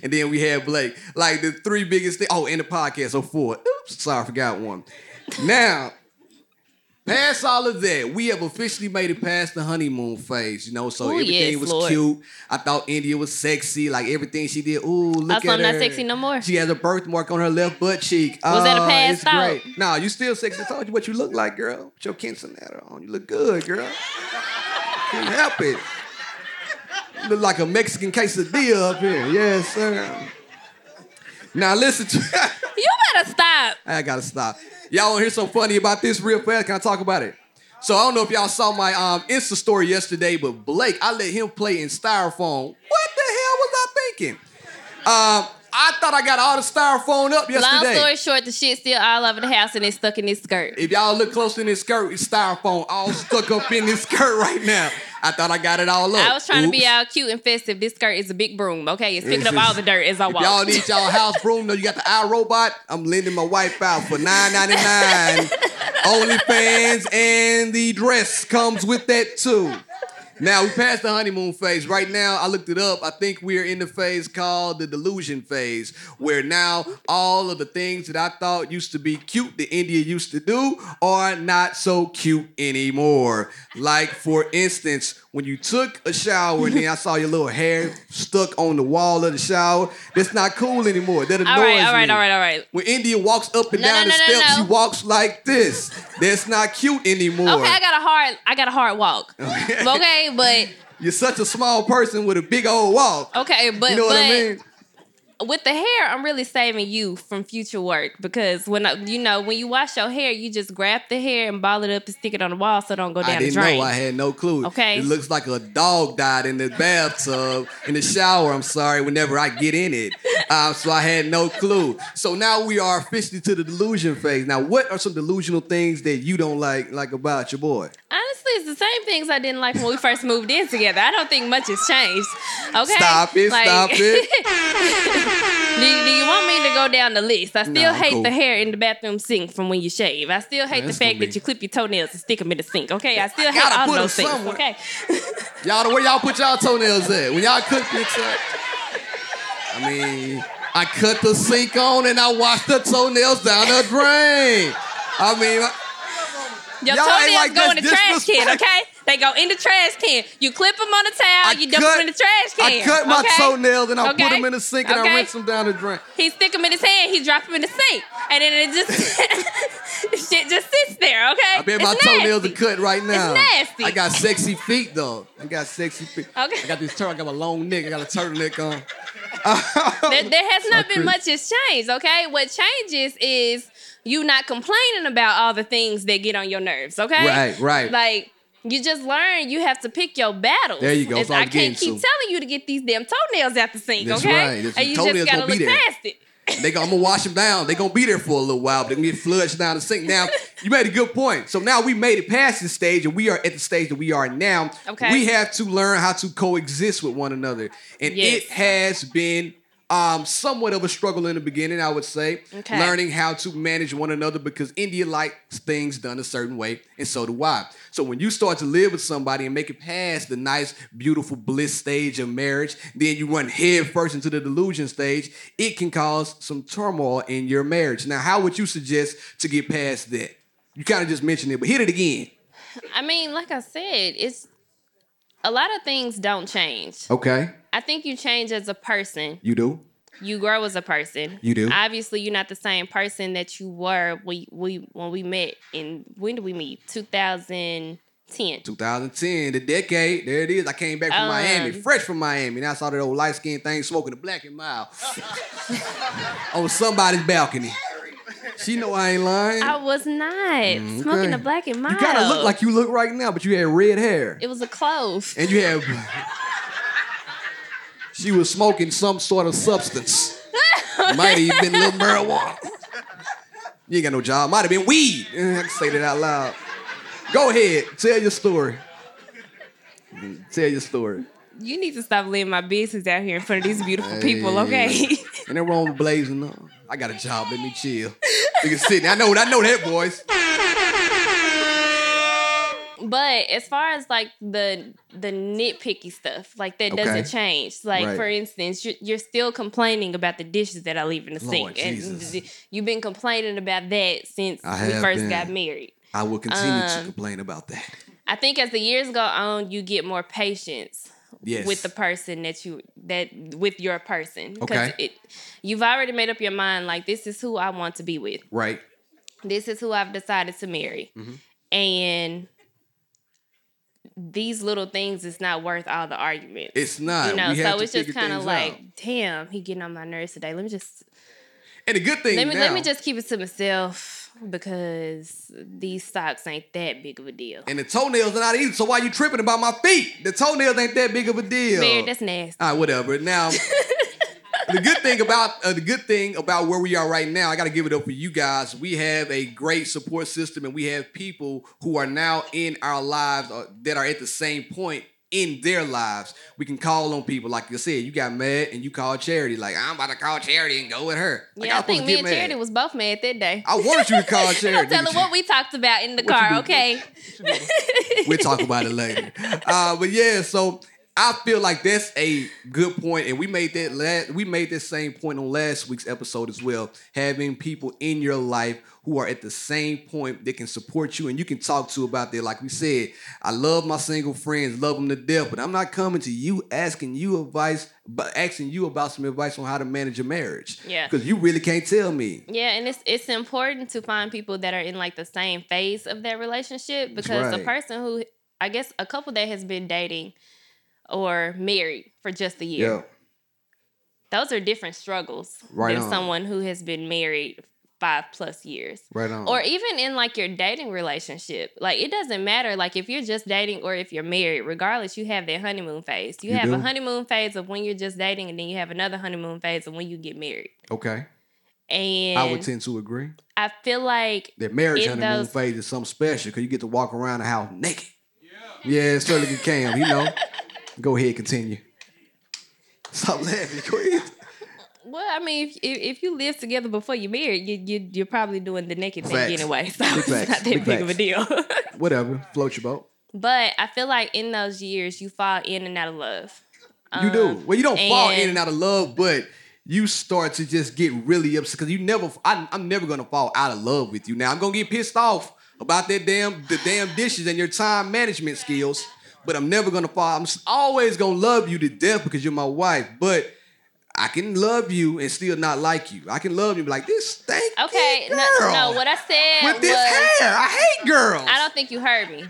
and then we had Blake. Like the three biggest things. Oh, and the podcast. So four. Oops, sorry, I forgot one. Now, past all of that, we have officially made it past the honeymoon phase. You know, so Ooh, everything yes, was Lord. cute. I thought India was sexy. Like everything she did. Ooh, look Also, at I'm her. not sexy no more. She has a birthmark on her left butt cheek. Was that a Oh, past thought? great. Nah, you still sexy. I told you what you look like, girl. With your quinceanera on. You look good, girl. Can't help it. You look like a Mexican quesadilla up here. Yes, sir. Now listen to You better stop. I gotta stop. Y'all wanna hear something funny about this real fast? Can I talk about it? So I don't know if y'all saw my um Insta story yesterday, but Blake, I let him play in styrofoam. What the hell was I thinking? Um, I thought I got all the styrofoam up yesterday. Long story short, the shit still all over the house and it's stuck in this skirt. If y'all look close in this skirt, it's styrofoam all stuck up in this skirt right now. I thought I got it all up. I was trying to be all cute and festive. This skirt is a big broom, okay? It's picking It's up all the dirt as I walk. y'all need y'all house broom, though you got the iRobot. I'm lending my wife out for $9.99. OnlyFans and the dress comes with that too. Now we passed the honeymoon phase. Right now, I looked it up. I think we're in the phase called the delusion phase, where now all of the things that I thought used to be cute, that India used to do, are not so cute anymore. Like, for instance, when you took a shower and then I saw your little hair stuck on the wall of the shower, that's not cool anymore. That annoys all right, all right, me. all right, all right. When India walks up and No, down no, the no, no, steps, she walks like this. That's not cute anymore. Okay, I got a hard, I got a hard walk. okay, but You're such a small person with a big old walk. okay, but you know but what I mean? With the hair, I'm really saving you from future work because when I, you know when you wash your hair, you just grab the hair and ball it up and stick it on the wall so it don't go down I the didn't drain. know. I had no clue. Okay. It looks like a dog died in the bathtub, in the shower. I'm sorry, whenever I get in it. Um, so I had no clue. So now we are officially to the delusion phase. Now, what are some delusional things that you don't like like about your boy? Honestly, it's the same things I didn't like when we first moved in together. I don't think much has changed. Okay, Stop it, stop it. do, you- do you want me to go down the list? I still Nah, hate cool. the hair in the bathroom sink from when you shave. I still hate the fact that you clip your toenails and stick them in the sink. Okay, I still hate gotta all put of 'em those things. somewhere. Okay, Y'all, know where y'all put y'all toenails at? When y'all cook pizza? I mean, I cut the sink on and I wash the toenails down the drain. I mean, your Y'all ain't toenails like go in the trash can. Okay, they go in the trash can. You clip them on the towel. you dump them in the trash can. I cut my okay? toenails and I put them in the sink and I rinse them down the drain. He stick them in his hand. He drop them in the sink, and then it just shit just sits there. Okay, I bet my toenails nasty. are cut right now. It's nasty. I got sexy feet though. I got sexy feet. Okay. I got this turtle. I got my long neck. I got a turtleneck on. There, there has not been crazy. much has changed. Okay, what changes is you not complaining about all the things that get on your nerves. Okay, Right, right. Like. You just learn you have to pick your battles. There you go. It's- That's all I can't keep to. telling you to get these damn toenails out the sink, That's okay? right. That's- and you just gotta look past it. They go, I'm gonna wash them down. They gonna be there for a little while, but they gonna get flushed down the sink. Now, you made a good point. So now we made it past this stage, and we are at the stage that we are now. Okay. We have to learn how to coexist with one another, and Yes. it has been um, somewhat of a struggle in the beginning, I would say. Okay. Learning how to manage one another because India likes things done a certain way, and so do I. So when you start to live with somebody and make it past the nice, beautiful bliss stage of marriage, then you run head first into the delusion stage, it can cause some turmoil in your marriage. Now, how would you suggest to get past that? You kind of just mentioned it, but hit it again. I mean, like I said, it's a lot of things don't change. Okay. I think you change as a person. You do? You grow as a person. You do. Obviously, you're not the same person that you were we we when we met in when did we meet? 2010. 2010, the decade. There it is. I came back from Um, Miami, fresh from Miami. And I saw that old light skinned thing smoking a black and mild on somebody's balcony. She know I ain't lying. I was not Mm, okay. smoking the black and mild. You kind of look like you look right now, but you had red hair. it was a clove. And you had. she was smoking some sort of substance. Might have even been a little marijuana. You ain't got no job. Might have been weed. I can say that out loud. Go ahead. Tell your story. Tell your story. You need to stop letting my business out here in front of these beautiful people, okay? Ain't no wrong with blazing up. I got a job. Let me chill. Nigga sitting. I know. I know that voice. But as far as like the the nitpicky stuff, like that Okay. doesn't change. Like Right. for instance, you're, you're still complaining about the dishes that I leave in the Lord sink, and Jesus. you've been complaining about that since I we first been. got married. I will continue to Um, complain about that. I think as the years go on, you get more patience Yes. with the person that you that with your person Okay. it you've already made up your mind like this is who I want to be with. right. This is who I've decided to marry. Mm-hmm. And these little things is not worth all the arguments. It's not. you know, We so it's just kind of like, out. damn, he getting on my nerves today. Let me just And the good thing let me now, let me just keep it to myself because these socks ain't that big of a deal. and the toenails are not either. So why you tripping about my feet? The toenails ain't that big of a deal. Man, that's nasty. All right, whatever. Now, the good thing about uh, the good thing about where we are right now, I got to give it up for you guys. We have a great support system, and we have people who are now in our lives uh, that are at the same point in their lives. We can call on people, like you said. You got mad and you called Charity. Like I'm about to call Charity and go with her. Like, yeah, I think me and mad. Charity was both mad that day. I wanted you to call Charity. tell her what we talked about in the What car, okay? we'll talk about it later. Uh, but yeah, so I feel like that's a good point, and we made that last, we made this same point on last week's episode as well. Having people in your life who are at the same point that can support you and you can talk to about that. Like we said, I love my single friends, love them to death, but I'm not coming to you asking you advice, but asking you about some advice on how to manage a marriage. Yeah. because you really can't tell me. Yeah, and it's it's important to find people that are in like the same phase of their relationship because the right. person who I guess a couple that has been dating or married for just a year, those are different struggles Right than on. someone who has been married five plus years. right on. Or even in like your dating relationship. Like it doesn't matter like if you're just dating or if you're married, regardless, you have that honeymoon phase. You, You have do? a honeymoon phase of when you're just dating and then you have another honeymoon phase of when you get married. okay, And I would tend to agree. I feel like That marriage honeymoon those- phase is something special because you get to walk around the house naked. Yeah, yeah certainly you can. You know. Go ahead, continue. Stop laughing. Go ahead. Well, I mean, if, if, if you live together before you're married, you, you you're probably doing the naked thing anyway, so Big it's facts. not that Big big of a facts. deal. Whatever. Float your boat. but I feel like in those years, you fall in and out of love. You do. Um, Well, you don't fall in and- and out of love, but you start to just get really upset because you never. I, I'm never gonna fall out of love with you. Now I'm gonna get pissed off about that damn the damn dishes and your time management skills, but I'm never gonna fall. I'm s- always gonna love you to death because you're my wife. But I can love you and still not like you. I can love you and be like this stank. Okay, girl no, no, what I said with this was, hair. I hate girls. I don't think you heard me.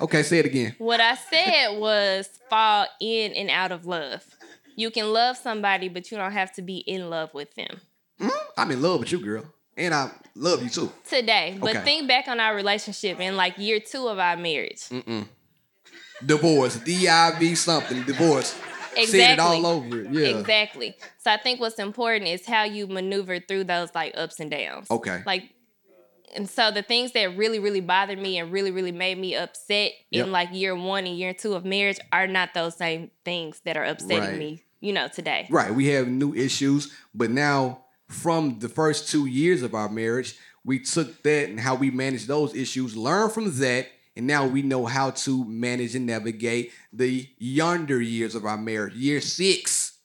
Okay, say it again. What I said was fall in and out of love. You can love somebody, but you don't have to be in love with them I'm in love with you, girl, and I love you too. today. But Okay. think back on our relationship in like year two of our marriage. Mm. Divorce, D I V something, divorce. Said it Exactly. all over it. Yeah. Exactly. So I think what's important is how you maneuver through those like ups and downs. Okay. Like, and so the things that really, really bothered me and really, really made me upset Yep. in like year one and year two of marriage are not those same things that are upsetting Right. me, you know, today. Right. We have new issues, but now from the first two years of our marriage, we took that and how we managed those issues, learned from that, and now we know how to manage and navigate the yonder years of our marriage, year six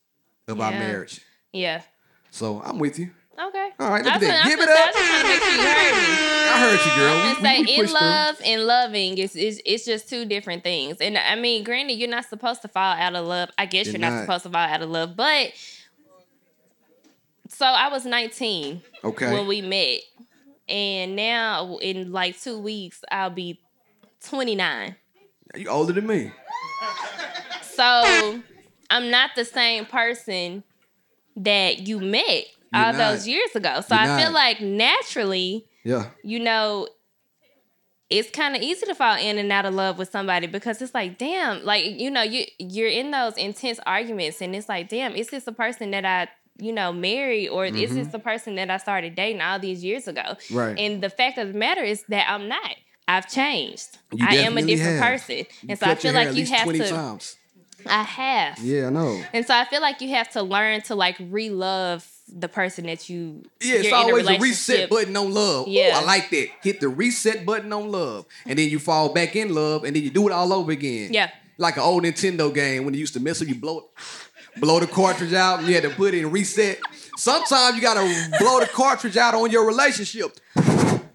of our marriage. Yeah. So I'm with you. Okay. All right, look I at that. Give it up. just trying to make sure you heard me. I heard you, girl. I'm We- say we- in pushed through. love and loving is is it's just two different things. And I mean, granted, you're not supposed to fall out of love. I guess You're you're, not. not. supposed to fall out of love, but so I was 19 Okay. when we met, and now in like two weeks I'll be 29. You older than me. So I'm not the same person that you met You're all not. those years ago. So You're I feel like naturally Yeah. you know, it's kind of easy to fall in and out of love with somebody because it's like, damn, like you know, you you're in those intense arguments, and it's like, damn, is this a person that I you know married, or is this the person that I started dating all these years ago? Mm-hmm. Right. And the fact of the matter is that I'm not. I've changed. You I am a different have. person, You and so I feel like you have to. times. I have. Yeah, I know. And so I feel like you have to learn to like re-love the person that you Yeah, it's always a reset button on love. Ooh, Yeah. I like that. Hit the reset button on love. And then you fall back in love and then you do it all over again. Yeah. Like an old Nintendo game when you used to mess up, you blow it, blow the cartridge out and you had to put it in reset. Sometimes you gotta blow the cartridge out on your relationship.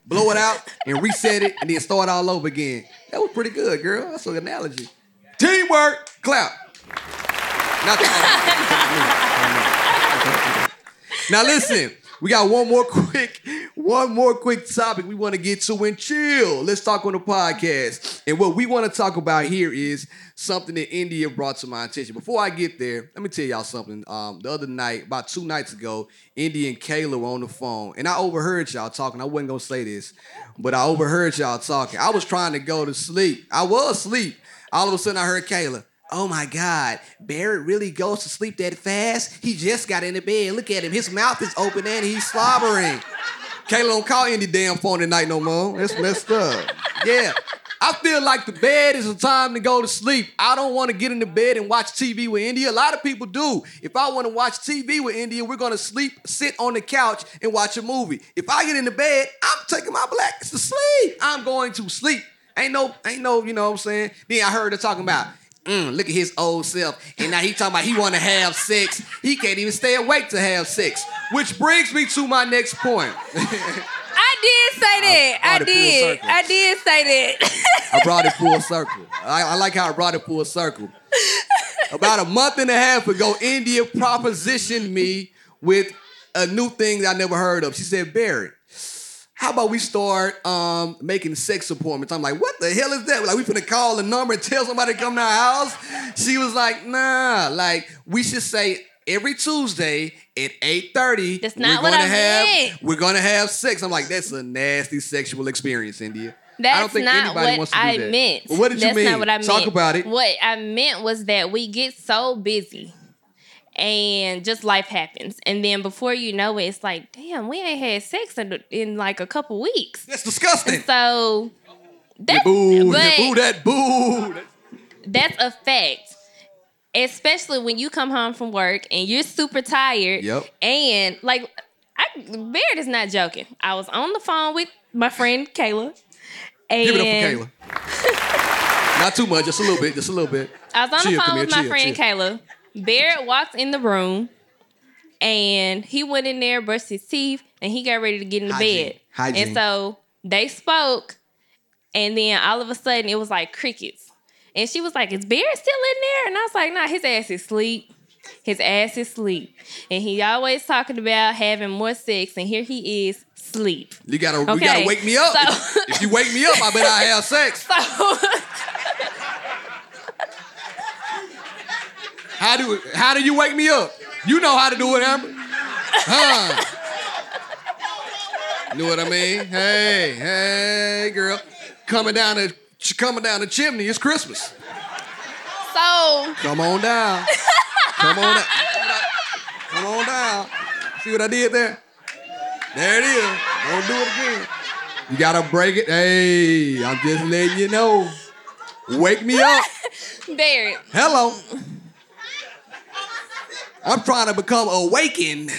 Blow it out and reset it and then start all over again. That was pretty good, girl. That's an analogy. Teamwork. Clap. Not the- Now listen, we got one more quick, one more quick topic we want to get to and chill. Let's talk on the podcast. And what we want to talk about here is something that India brought to my attention. Before I get there, let me tell y'all something. Um, the other night, about two nights ago, India and Kayla were on the phone, and I overheard y'all talking. I wasn't gonna say this, but I overheard y'all talking. I was trying to go to sleep. I was asleep. All of a sudden, I heard Kayla. Oh my God, Barrett really goes to sleep that fast? He just got in the bed. Look at him. His mouth is open and he's slobbering. Kayla don't call any damn phone at night no more. That's messed up. Yeah. I feel like the bed is a time to go to sleep. I don't want to get in the bed and watch TV with India. A lot of people do. If I want to watch TV with India, we're gonna sleep, sit on the couch, and watch a movie. If I get in the bed, I'm taking my blankets to sleep. I'm going to sleep. Ain't no, ain't no, you know what I'm saying? Then I heard her talking about, mm, look at his old self. And now he talking about he want to have sex. He can't even stay awake to have sex. Which brings me to my next point. I did say that. I I, did. I did say that. I brought it full circle. I, I like how I brought it full circle. About a month and a half ago, India propositioned me with a new thing that I never heard of. She said, Barry, how about we start um, making sex appointments? I'm like, what the hell is that? Like, we finna call a number and tell somebody to come to our house? She was like, nah, like, we should say every Tuesday at 8.30, That's not we're what I have, meant. We're gonna have sex. I'm like, that's a nasty sexual experience, India. That's I don't think not anybody what wants to do I that. meant. Well, what did That's you mean? not what I meant. Talk about it. What I meant was that we get so busy and just life happens. And then before you know it, it's like, damn, we ain't had sex in, in like a couple weeks. That's disgusting. So that's, boo, boo that, boo. that's a fact. Especially when you come home from work and you're super tired. Yep. And like I Barrett is not joking. I was on the phone with my friend Kayla. And Give it up for Kayla. Not too much, just a little bit, just a little bit. I was on Chill, the phone here, with my chill, friend chill. Kayla. Barrett walked in the room and he went in there, brushed his teeth, and he got ready to get in the Hygiene. bed. Hygiene. And so they spoke, and then all of a sudden it was like crickets. And she was like, Is Barrett still in there? And I was like, Nah, his ass is asleep. His ass is sleep. And he always talking about having more sex, and here he is, sleep. You gotta, you gotta wake me up. so- if you wake me up, I bet I have sex. So How do, how do you wake me up? You know how to do it, Amber. Huh? You know what I mean? Hey, hey, girl, coming down the, coming down the chimney. It's Christmas. so Come on down. Come on down. Come on down. See what I did there? There it is. Don't do it again. You gotta break it. Hey, I'm just letting you know. Wake me up. Barrett, Hello. I'm trying to become awakened.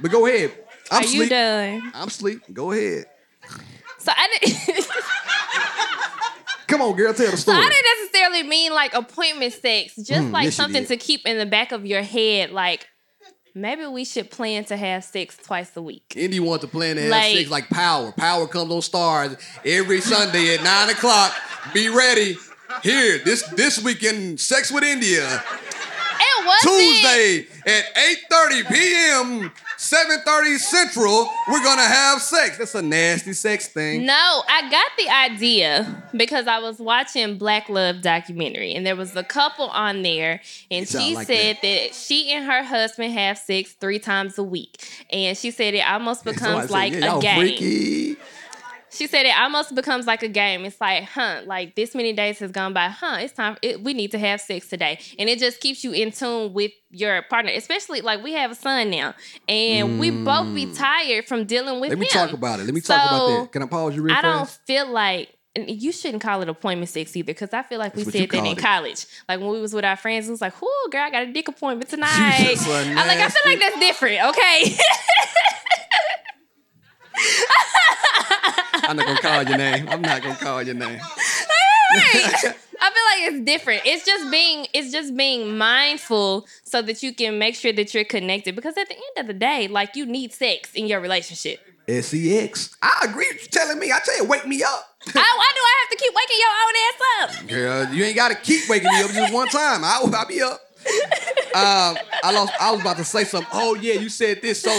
But go ahead. I'm are you sleep. done? I'm sleep. Go ahead. So I didn't Come on, girl. Tell the story. So. I didn't necessarily mean like appointment sex, just Mm, like yes, something to keep in the back of your head. Like maybe we should plan to have sex twice a week. Indy wants to plan to have Like- sex like Power. Power comes on Starz every Sunday at nine o'clock. Be ready. Here, this this weekend, Sex with India. It wasn't Tuesday at 8:30 p.m., 7:30 Central. We're gonna have sex. That's a nasty sex thing. No, I got the idea because I was watching Black Love documentary and there was a couple on there and she like said that. she and her husband have sex three times a week. And she said it almost becomes said, like yeah, a game. freaky. She said it almost becomes like a game. It's like, huh, like this many days has gone by. Huh, it's time. It, we need to have sex today, and it just keeps you in tune with your partner. Especially like we have a son now, and we both be tired from dealing with Mm. Let me him. talk about it. Let me talk about So, that. Can I pause you real I don't feel like and you shouldn't call it appointment sex either, because I feel like we That's you said that in it. college. Like when we was with our friends, it was like, "Whoo, girl, I got a dick appointment tonight." a I'm like, I feel like that's different, okay? I'm not gonna call your name. I'm not gonna call your name. right. I feel like it's different. It's just being it's just being mindful so that you can make sure that you're connected. Because at the end of the day, like you need sex in your relationship. Sex. E I agree with you telling me. I tell you, wake me up. Oh, I, why do I have to keep waking your own ass up? Girl, you ain't gotta keep waking me up just one time. I I'll be up. Um, I lost. I was about to say something. Oh yeah, you said this. So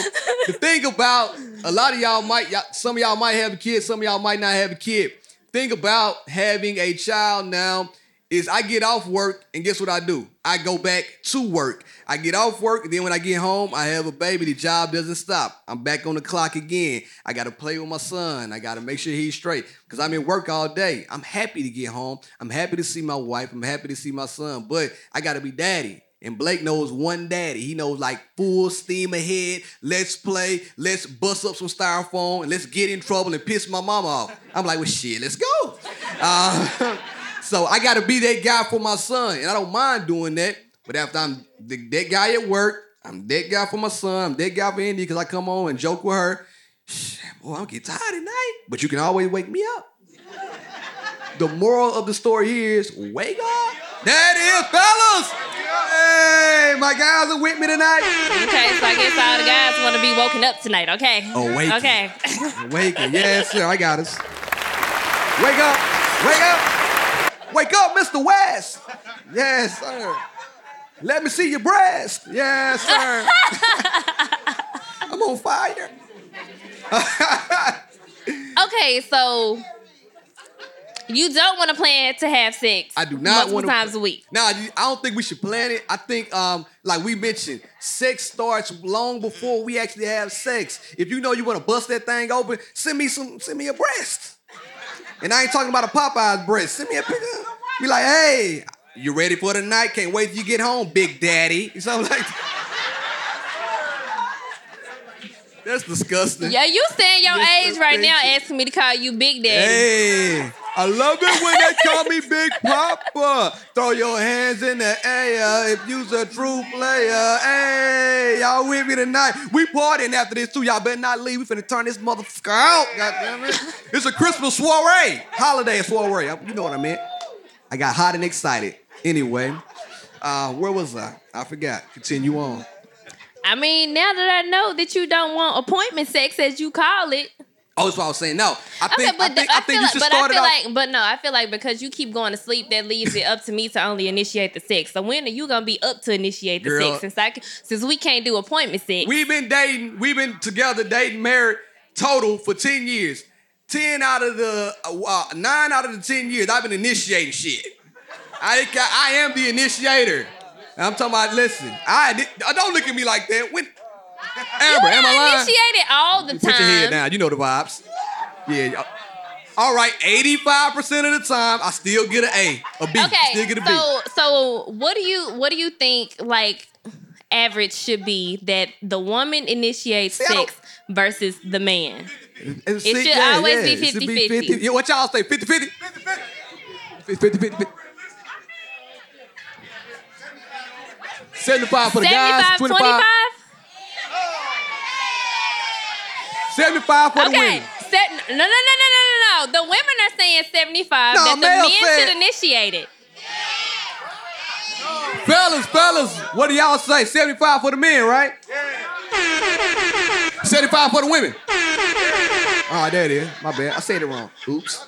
the thing about a lot of y'all might, y'all, some of y'all might have a kid, some of y'all might not have a kid. Think about having a child now is I get off work and guess what I do? I go back to work. I get off work and then when I get home, I have a baby. The job doesn't stop. I'm back on the clock again. I got to play with my son. I got to make sure he's straight because I'm in work all day. I'm happy to get home. I'm happy to see my wife. I'm happy to see my son, but I got to be daddy. And Blake knows one daddy. He knows like full steam ahead. Let's play. Let's bust up some styrofoam and let's get in trouble and piss my mama off. I'm like, well, shit, let's go. Uh, so I got to be that guy for my son, and I don't mind doing that. But after I'm the, that guy at work, I'm that guy for my son. I'm that guy for Indy because I come home and joke with her. Boy, I'm get tired at night. But you can always wake me up. The moral of the story is wake up. That is, fellas. Hey, my guys are with me tonight. Okay, so I guess all the guys want to be woken up tonight. Okay. Awaken. Okay. Awaken. Yes, sir. I got us. Wake up. Wake up. Wake up, Mr. West. Yes, sir. Let me see your breast. Yes, sir. I'm on fire. okay, so you don't want to plan to have sex. I do not want times a week. Now, I don't think we should plan it. I think, um, like we mentioned, sex starts long before we actually have sex. If you know you want to bust that thing open, send me some, send me a breast. And I ain't talking about a Popeye's breast. Send me a picture. Be like, hey, you ready for the night? Can't wait till you get home, Big Daddy. Something like. That's disgusting. Yeah, you saying your age right now, asking me to call you Big Daddy. Hey, I love it when they call me Big Papa. Throw your hands in the air if you's a true player. Hey, y'all with me tonight? We partying after this too. Y'all better not leave. We finna turn this motherfucker out. God damn it. It's a Christmas soiree. Holiday soiree. You know what I meant. I got hot and excited. Anyway, uh, where was I? I forgot. Continue on. I mean, now that I know that you don't want appointment sex, as you call it. Oh, that's what I was saying. No, I Okay, think but I think, I, I think you like, should but start I it feel off. like, but no, I feel like because you keep going to sleep, that leaves it up to me to only initiate the sex. So when are you gonna be up to initiate the Girl. sex? Since I, since we can't do appointment sex. We've been dating, we've been together, dating, married total for 10 years. 10 out of the, uh, uh, nine out of the 10 years, I've been initiating shit. I, I am the initiator. I'm talking about, listen, I did, uh, don't look at me like that. When, Amber, am I lying? initiated all the time. Put your head down. You know the vibes. Yeah. All right, 85% of the time, I still get an A, a B. Okay, Still get a B. so so what do you what do you think like average should be that the woman initiates See, I don't- sex versus the man? And see, should always be 50-50. Yeah, what y'all say? 50 50? 50 50 75 for the guys, 75 25. 25? 75 for the Okay. women. Set, no, no, no, no, no, no, no. The women are saying 75 No, that the men said- should initiate it. Fellas, fellas, what do y'all say? 75 for the men, right? 75 for the women. All right, ah, there it is. My bad. I said it wrong. Oops.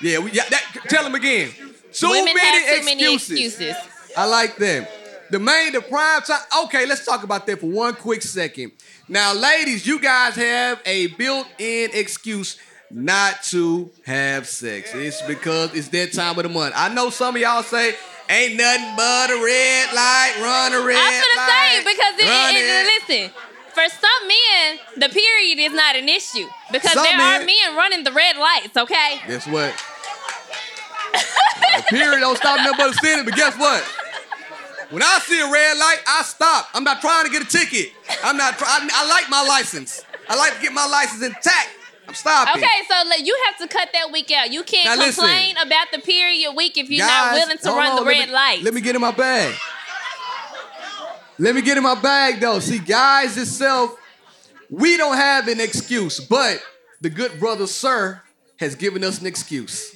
Yeah, we, yeah that, tell them again. Too women many have too many excuses. excuses. I like that. The main, the prime time. Okay, let's talk about that for one quick second. Now, ladies, you guys have a built-in excuse not to have sex. It's because it's that time of the month. I know some of y'all say, ain't nothing but a red light, run a red I'm gonna light. say because it, run it, it- listen, for some men, the period is not an issue because Some there are men- men running the red lights. Okay, Guess what? the period don't stop nothing but a sinning, but guess what? When I see a red light, I stop. I'm not trying to get a ticket. I'm not. Try- I, I like my license. I like to get my license intact. I'm stopping. Okay, so like, you have to cut that week out. You can't Now listen. complain about the period week if you're not Guys, willing to hold run on, the let red me- light. Let me get in my bag. Let me get in my bag though. See, guys itself, we don't have an excuse, but the good brother sir has given us an excuse.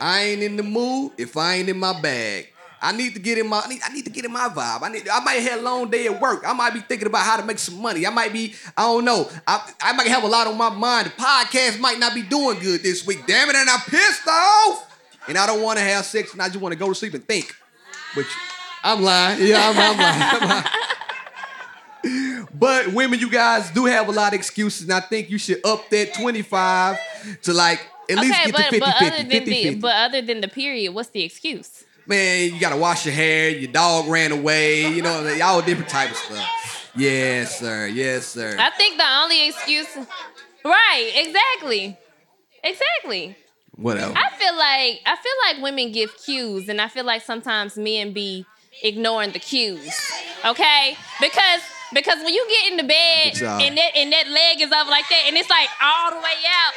I ain't in the mood if I ain't in my bag. I need to get in my I need, I need to get in my vibe. I need I might have a long day at work. I might be thinking about how to make some money. I might be, I don't know. I, I might have a lot on my mind. The podcast might not be doing good this week. Damn it, and I'm pissed off. And I don't want to have sex and I just want to go to sleep and think. But I'm lying. Yeah, I'm, I'm lying. I'm lying. But women, you guys do have a lot of excuses, and I think you should up that 25 to like at least okay, get but, to 50 but 50. other than 50, the 50. but other than the period, what's the excuse? Man, you gotta wash your hair, your dog ran away, you know, y'all different type of stuff. Yes, sir. Yes, sir. I think the only excuse, right? Exactly, exactly. Whatever. I feel like I feel like women give cues, and I feel like sometimes men be ignoring the cues. Okay, because because when you get in the bed and that and that leg is up like that, and it's like all the way out.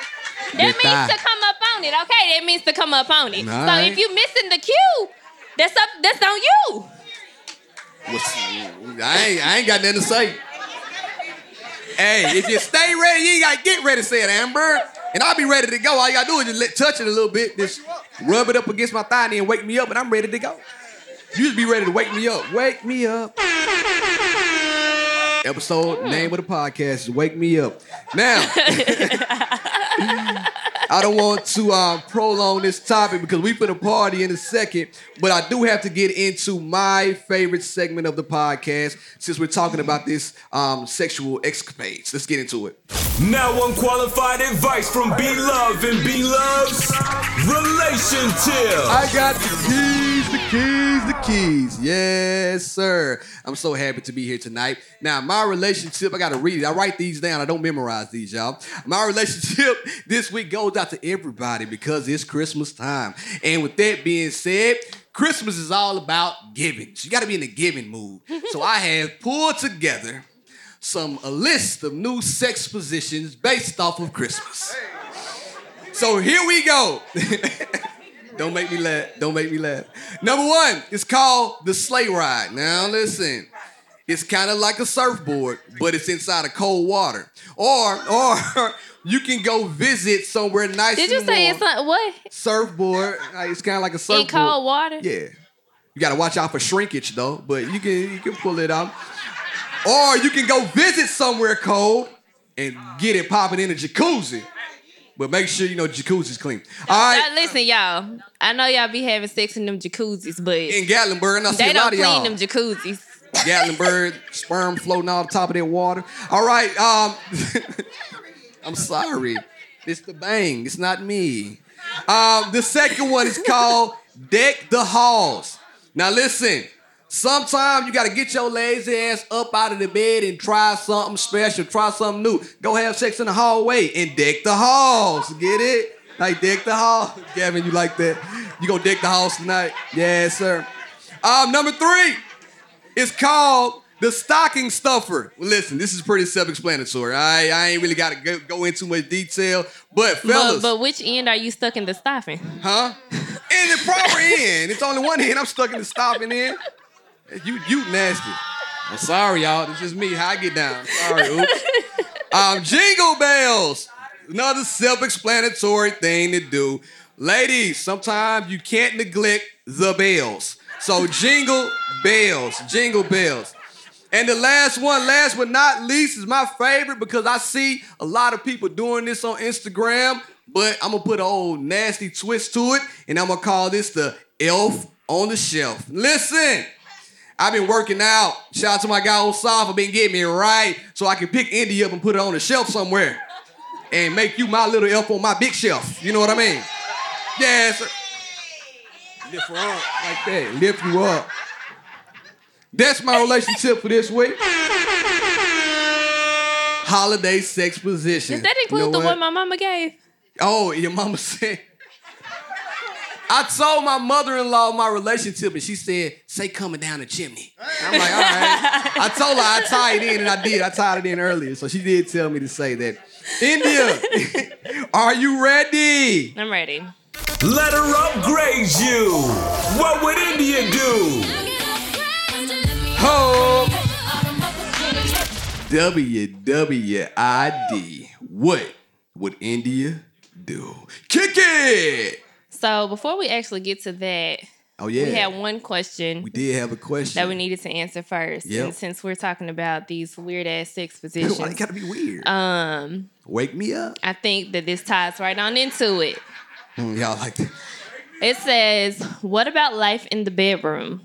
That Your means thigh. to come up on it. Okay, that means to come up on it. All so right. if you missing the cue, that's up. That's on you. What's- I ain't, I ain't got nothing to say. Hey, if you stay ready, you ain't gotta get ready, said Amber. And I'll be ready to go. All you gotta do is just let, touch it a little bit, just rub it up against my thigh and then wake me up, and I'm ready to go. You just be ready to wake me up. Wake me up. Episode name of the podcast is Wake Me Up. Now, I don't want to um, prolong this topic because we put a party in a second, but I do have to get into my favorite segment of the podcast since we're talking about this um, sexual escapades. Let's get into it. Now unqualified advice from B Love and B Love's Relation Tip. I got the keys, the keys, the keys. Yes, sir. I'm so happy to be here tonight. Now, my relationship, I got to read it. I write these down. I don't memorize these, y'all. My relationship this week goes out to everybody because it's Christmas time. And with that being said, Christmas is all about giving. So you got to be in a giving mood. So I have pulled together some a list of new sex positions based off of Christmas. So here we go. Don't make me laugh. Don't make me laugh. Number one, it's called the sleigh ride. Now listen, it's kind of like a surfboard, but it's inside of cold water. Or, or you can go visit somewhere nice. Did you say warm. it's not what surfboard? It's kind of like a surfboard. in cold water? Yeah. You gotta watch out for shrinkage though, but you can you can pull it out. Or you can go visit somewhere cold and get it popping in a jacuzzi. But make sure you know jacuzzi's clean. All right. Now, listen, y'all. I know y'all be having sex in them jacuzzis, but In Gatlinburg, and I see they a don't lot of clean y'all. them jacuzzis. Gatlinburg, sperm floating on top of that water. All right. Um, I'm sorry. It's the bang. It's not me. Um, the second one is called Deck the Halls. Now listen. Sometimes you gotta get your lazy ass up out of the bed and try something special, try something new. Go have sex in the hallway and deck the halls. Get it? Like deck the hall. Gavin, you like that? You gonna deck the halls tonight? Yes, sir. Um, number three, it's called the stocking stuffer. Well, listen, this is pretty self-explanatory. I, I ain't really got to go, go into much detail, but fellas, But, but which end are you stuck in the stuffing? huh? In the proper end. It's only one end. I'm stuck in the stopping end. You, you nasty. I'm sorry, y'all. It's just me. How I get down. Sorry, oops. Um, jingle bells. Another self-explanatory thing to do. Ladies, sometimes you can't neglect the bells. So jingle bells, jingle bells. And the last one, last but not least, is my favorite because I see a lot of people doing this on Instagram, but I'm gonna put an old nasty twist to it, and I'm gonna call this the elf on the shelf. Listen, I've been working out. Shout out to my guy Osaf for been getting me right so I can pick Indy up and put it on the shelf somewhere and make you my little elf on my big shelf. You know what I mean? Yes. sir. Lift her up like that. Lift you up. That's my relationship for this week. Holiday sex position. Does that include You know the what? one my mama gave? Oh, your mama said. I told my mother-in-law my relationship, and she said, "Say coming down the chimney." I'm like, all right. I told her I tied it in, and I did. I tied it in earlier, so she did tell me to say that. India, are you ready? I'm ready. Let her upgrade you. What would India do? Ho! WWID. What would India do? Kick it! So before we actually get to that, Oh yeah, we had one question We did have a question. that we needed to answer first. Yep. And since we're talking about these weird ass sex Why positions, it gotta be weird? um, Wake me up. I think that this ties right on into it. Mm, Y'all like that? It says, What about life in the bedroom?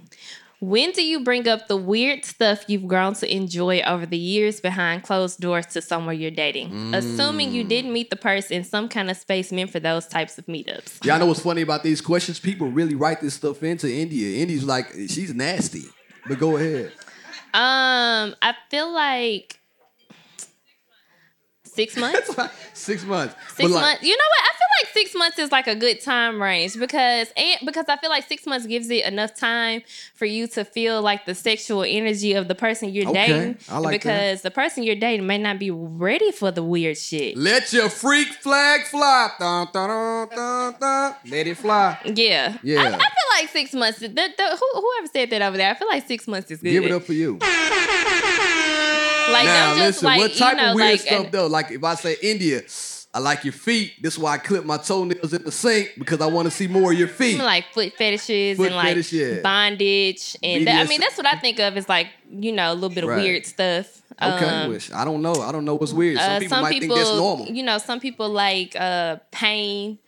When do you bring up the weird stuff you've grown to enjoy over the years behind closed doors to someone you're dating? Assuming you didn't meet the person in some kind of space meant for those types of meetups. Y'all know what's funny about these questions? People really write this stuff into India. India's like, she's nasty. But go ahead. Um, I feel like six months. Six months. Six like- months. You know what? I like six months is like a good time range because and because I feel like six months gives it enough time for you to feel like the sexual energy of the person you're Okay, dating. I like that. because the person you're dating may not be ready for the weird shit. Let your freak flag fly. Dun, dun, dun. Let it fly. Yeah. Yeah. I, I feel like six months. The, the, who, whoever said that over there, I feel like six months is good. Give it up for you. Like, now, just listen, like, what type you know, of weird like, stuff though? Like if I say India, I like your feet. This is why I clip my toenails in the sink because I want to see more of your feet. like foot fetishes Foot and like fetish, yeah. bondage and that, I mean that's what I think of as like you know a little bit of Right. weird stuff. Okay, Um, wish. I don't know. I don't know what's weird. Some uh, people some might people, think that's normal. you know, some people like uh pain,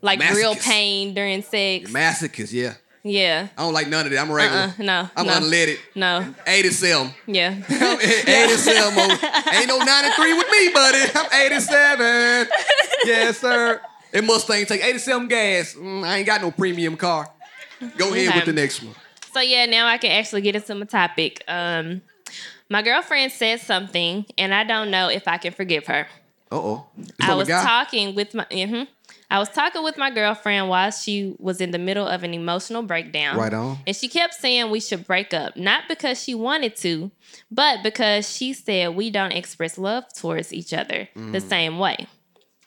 like real pain during sex. Masochist, yeah. Yeah. I don't like none of that. I'm regular. Uh-uh, no, I'm no. unleaded. No. 87. Yeah. 87. oh. Ain't no 93 with me, buddy. I'm 87. Yes, sir. That Mustang take 87 gas. Mm, I ain't got no premium car. Go ahead Okay. with the next one. So yeah, now I can actually get into my topic. Um, my girlfriend said something, and I don't know if I can forgive her. Uh oh. I was talking with my mhm. I was talking with my girlfriend while she was in the middle of an emotional breakdown. Right on. And she kept saying we should break up, not because she wanted to, but because she said we don't express love towards each other the Mm. same way.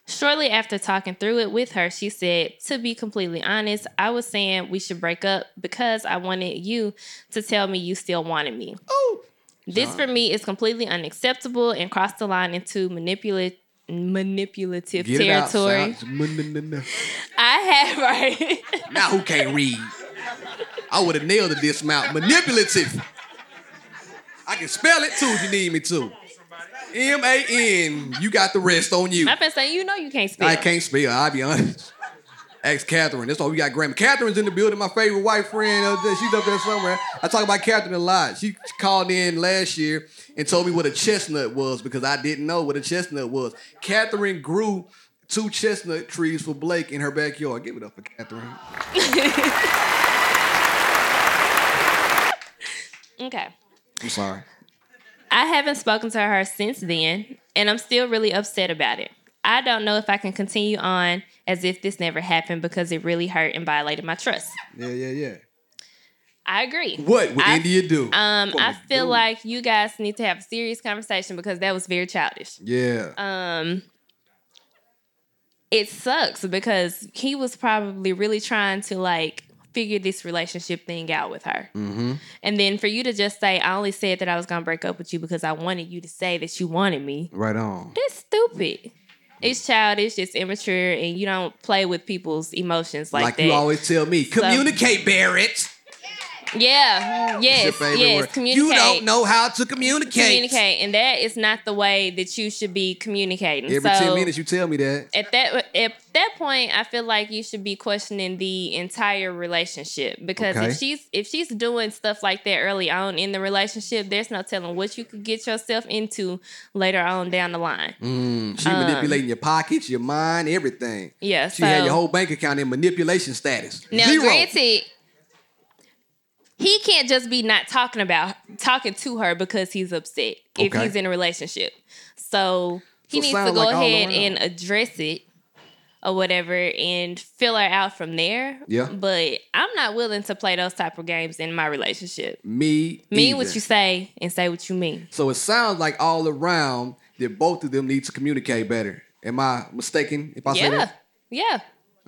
Shortly after talking through it with her, she said, To be completely honest, I was saying we should break up because I wanted you to tell me you still wanted me. Oh. This for me is completely unacceptable and crossed the line into manipulative manipulative Get territory. I have right. Now who can't read? I would have nailed the dismount. Manipulative. I can spell it too if you need me to. M A N. You got the rest on you. I've been saying, you know, you can't spell. I can't spell. I'll be honest. Ask Catherine. That's all we got Grandma. Catherine's in the building. My favorite white friend. uh, She's up there somewhere. I talk about Catherine a lot. She called in last year and told me what a chestnut was because I didn't know what a chestnut was. Catherine grew two chestnut trees for Blake in her backyard. Give it up for Catherine. Okay. I'm sorry. I haven't spoken to her since then, and I'm still really upset about it. I don't know if I can continue on as if this never happened because it really hurt and violated my trust. Yeah, yeah, yeah. I agree. What would I- India do? Um, What I feel do? like you guys need to have a serious conversation because that was very childish. Yeah. Um, it sucks because he was probably really trying to like figure this relationship thing out with her. mm-hmm. And then for you to just say, I only said that I was gonna break up with you because I wanted you to say that you wanted me. Right on. That's stupid. It's childish, it's immature, and you don't play with people's emotions like, Like, that. you always tell me, communicate, Barrett. Yeah, yes, your favorite yes. word. Communicate. You don't know how to communicate. Communicate, and that is not the way that you should be communicating. Every so 10 minutes you tell me that. at that at that point, I feel like you should be questioning the entire relationship because Okay. if she's if she's doing stuff like that early on in the relationship, there's no telling what you could get yourself into later on down the line. Mm, she Um, manipulating your pockets, your mind, everything. Yeah, She so had your whole bank account in manipulation status. now Zero. granted, he can't just be not talking about talking to her because he's upset if Okay. he's in a relationship. So he So needs to go like ahead and address it or whatever and fill her out from there. Yeah. But I'm not willing to play those type of games in my relationship. Me, Mean what you say and say what you mean. So it sounds like all around that both of them need to communicate better. Am I mistaken if I say Yeah. that? Yeah.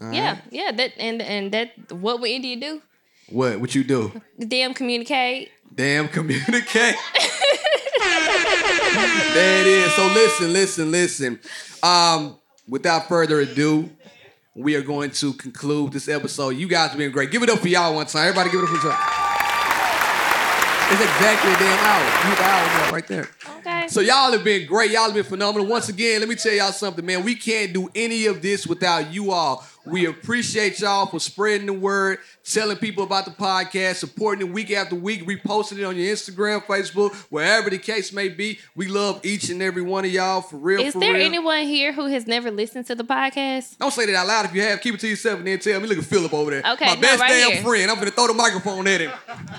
All Yeah. right. Yeah. That and and that what would India do? What? What you do? Damn communicate. Damn, communicate. there it is. So listen, listen, listen. Um, without further ado, we are going to conclude this episode. You guys have been great. Give it up for y'all one time. Everybody give it up for each other. It's exactly a damn hour. You the hour right there. Okay. So y'all have been great. Y'all have been phenomenal. Once again, let me tell y'all something, man. We can't do any of this without you all. We appreciate y'all for spreading the word, telling people about the podcast, supporting it week after week, reposting it on your Instagram, Facebook, wherever the case may be. We love each and every one of y'all for real. Is for there real. anyone here who has never listened to the podcast? Don't say that out loud if you have. Keep it to yourself and then tell me. Look at Philip over there. Okay, My no, best right damn here. friend. I'm gonna throw the microphone at him.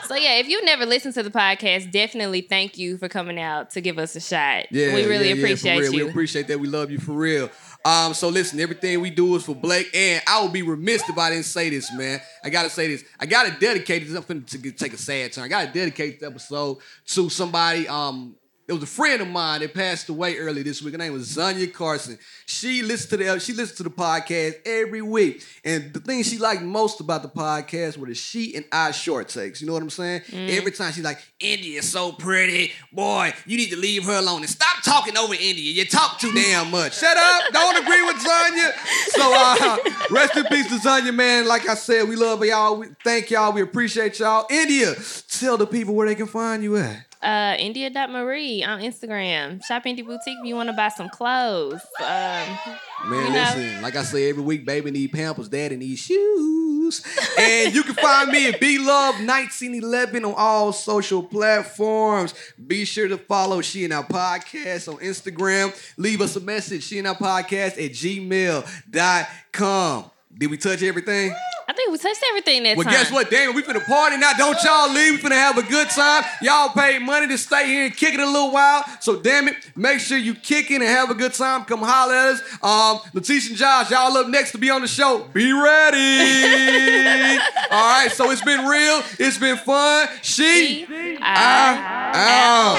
So yeah, if you've never listened to the podcast, definitely thank you for coming out to give us a shot. Yeah, we really yeah, yeah, appreciate real. you. We appreciate that. We love you for real. Um, so listen, everything we do is for Blake, and I would be remiss if I didn't say this, man. I gotta say this. I gotta dedicate this. I'm finna to take a sad turn. I gotta dedicate this episode to somebody. Um, it was a friend of mine that passed away early this week. Her name was Zonia Carson. She listened to the she listens to the podcast every week, and the thing she liked most about the podcast were the she and I short takes. You know what I'm saying? Every time she's like, "India is so pretty, boy. You need to leave her alone and stop talking over India. You talk too damn much. Shut up. Don't agree with Zonia." So, uh, rest in peace to Zonia, man. Like I said, we love y'all. We thank y'all. We appreciate y'all. India, tell the people where they can find you at. Uh, India.Marie on Instagram. Shop Indie Boutique if you want to buy some clothes. Um, Man, You know? listen, like I say every week, baby need pampers, daddy need shoes. And you can find me at Be Love 1911 on all social platforms. Be sure to follow She and I Podcast on Instagram. Leave us a message, She and I Podcast at gmail.com. Did we touch everything? I think we touched everything that Well, time. guess what, Damon? We finna party now. Don't y'all leave. We finna have a good time. Y'all paid money to stay here and kick it a little while. So, damn it, make sure you kick in and have a good time. Come holler at us. Um, Letitia and Josh, y'all up next to be on the show. Be ready. All right, so it's been real. It's been fun. She, She, I, I, out.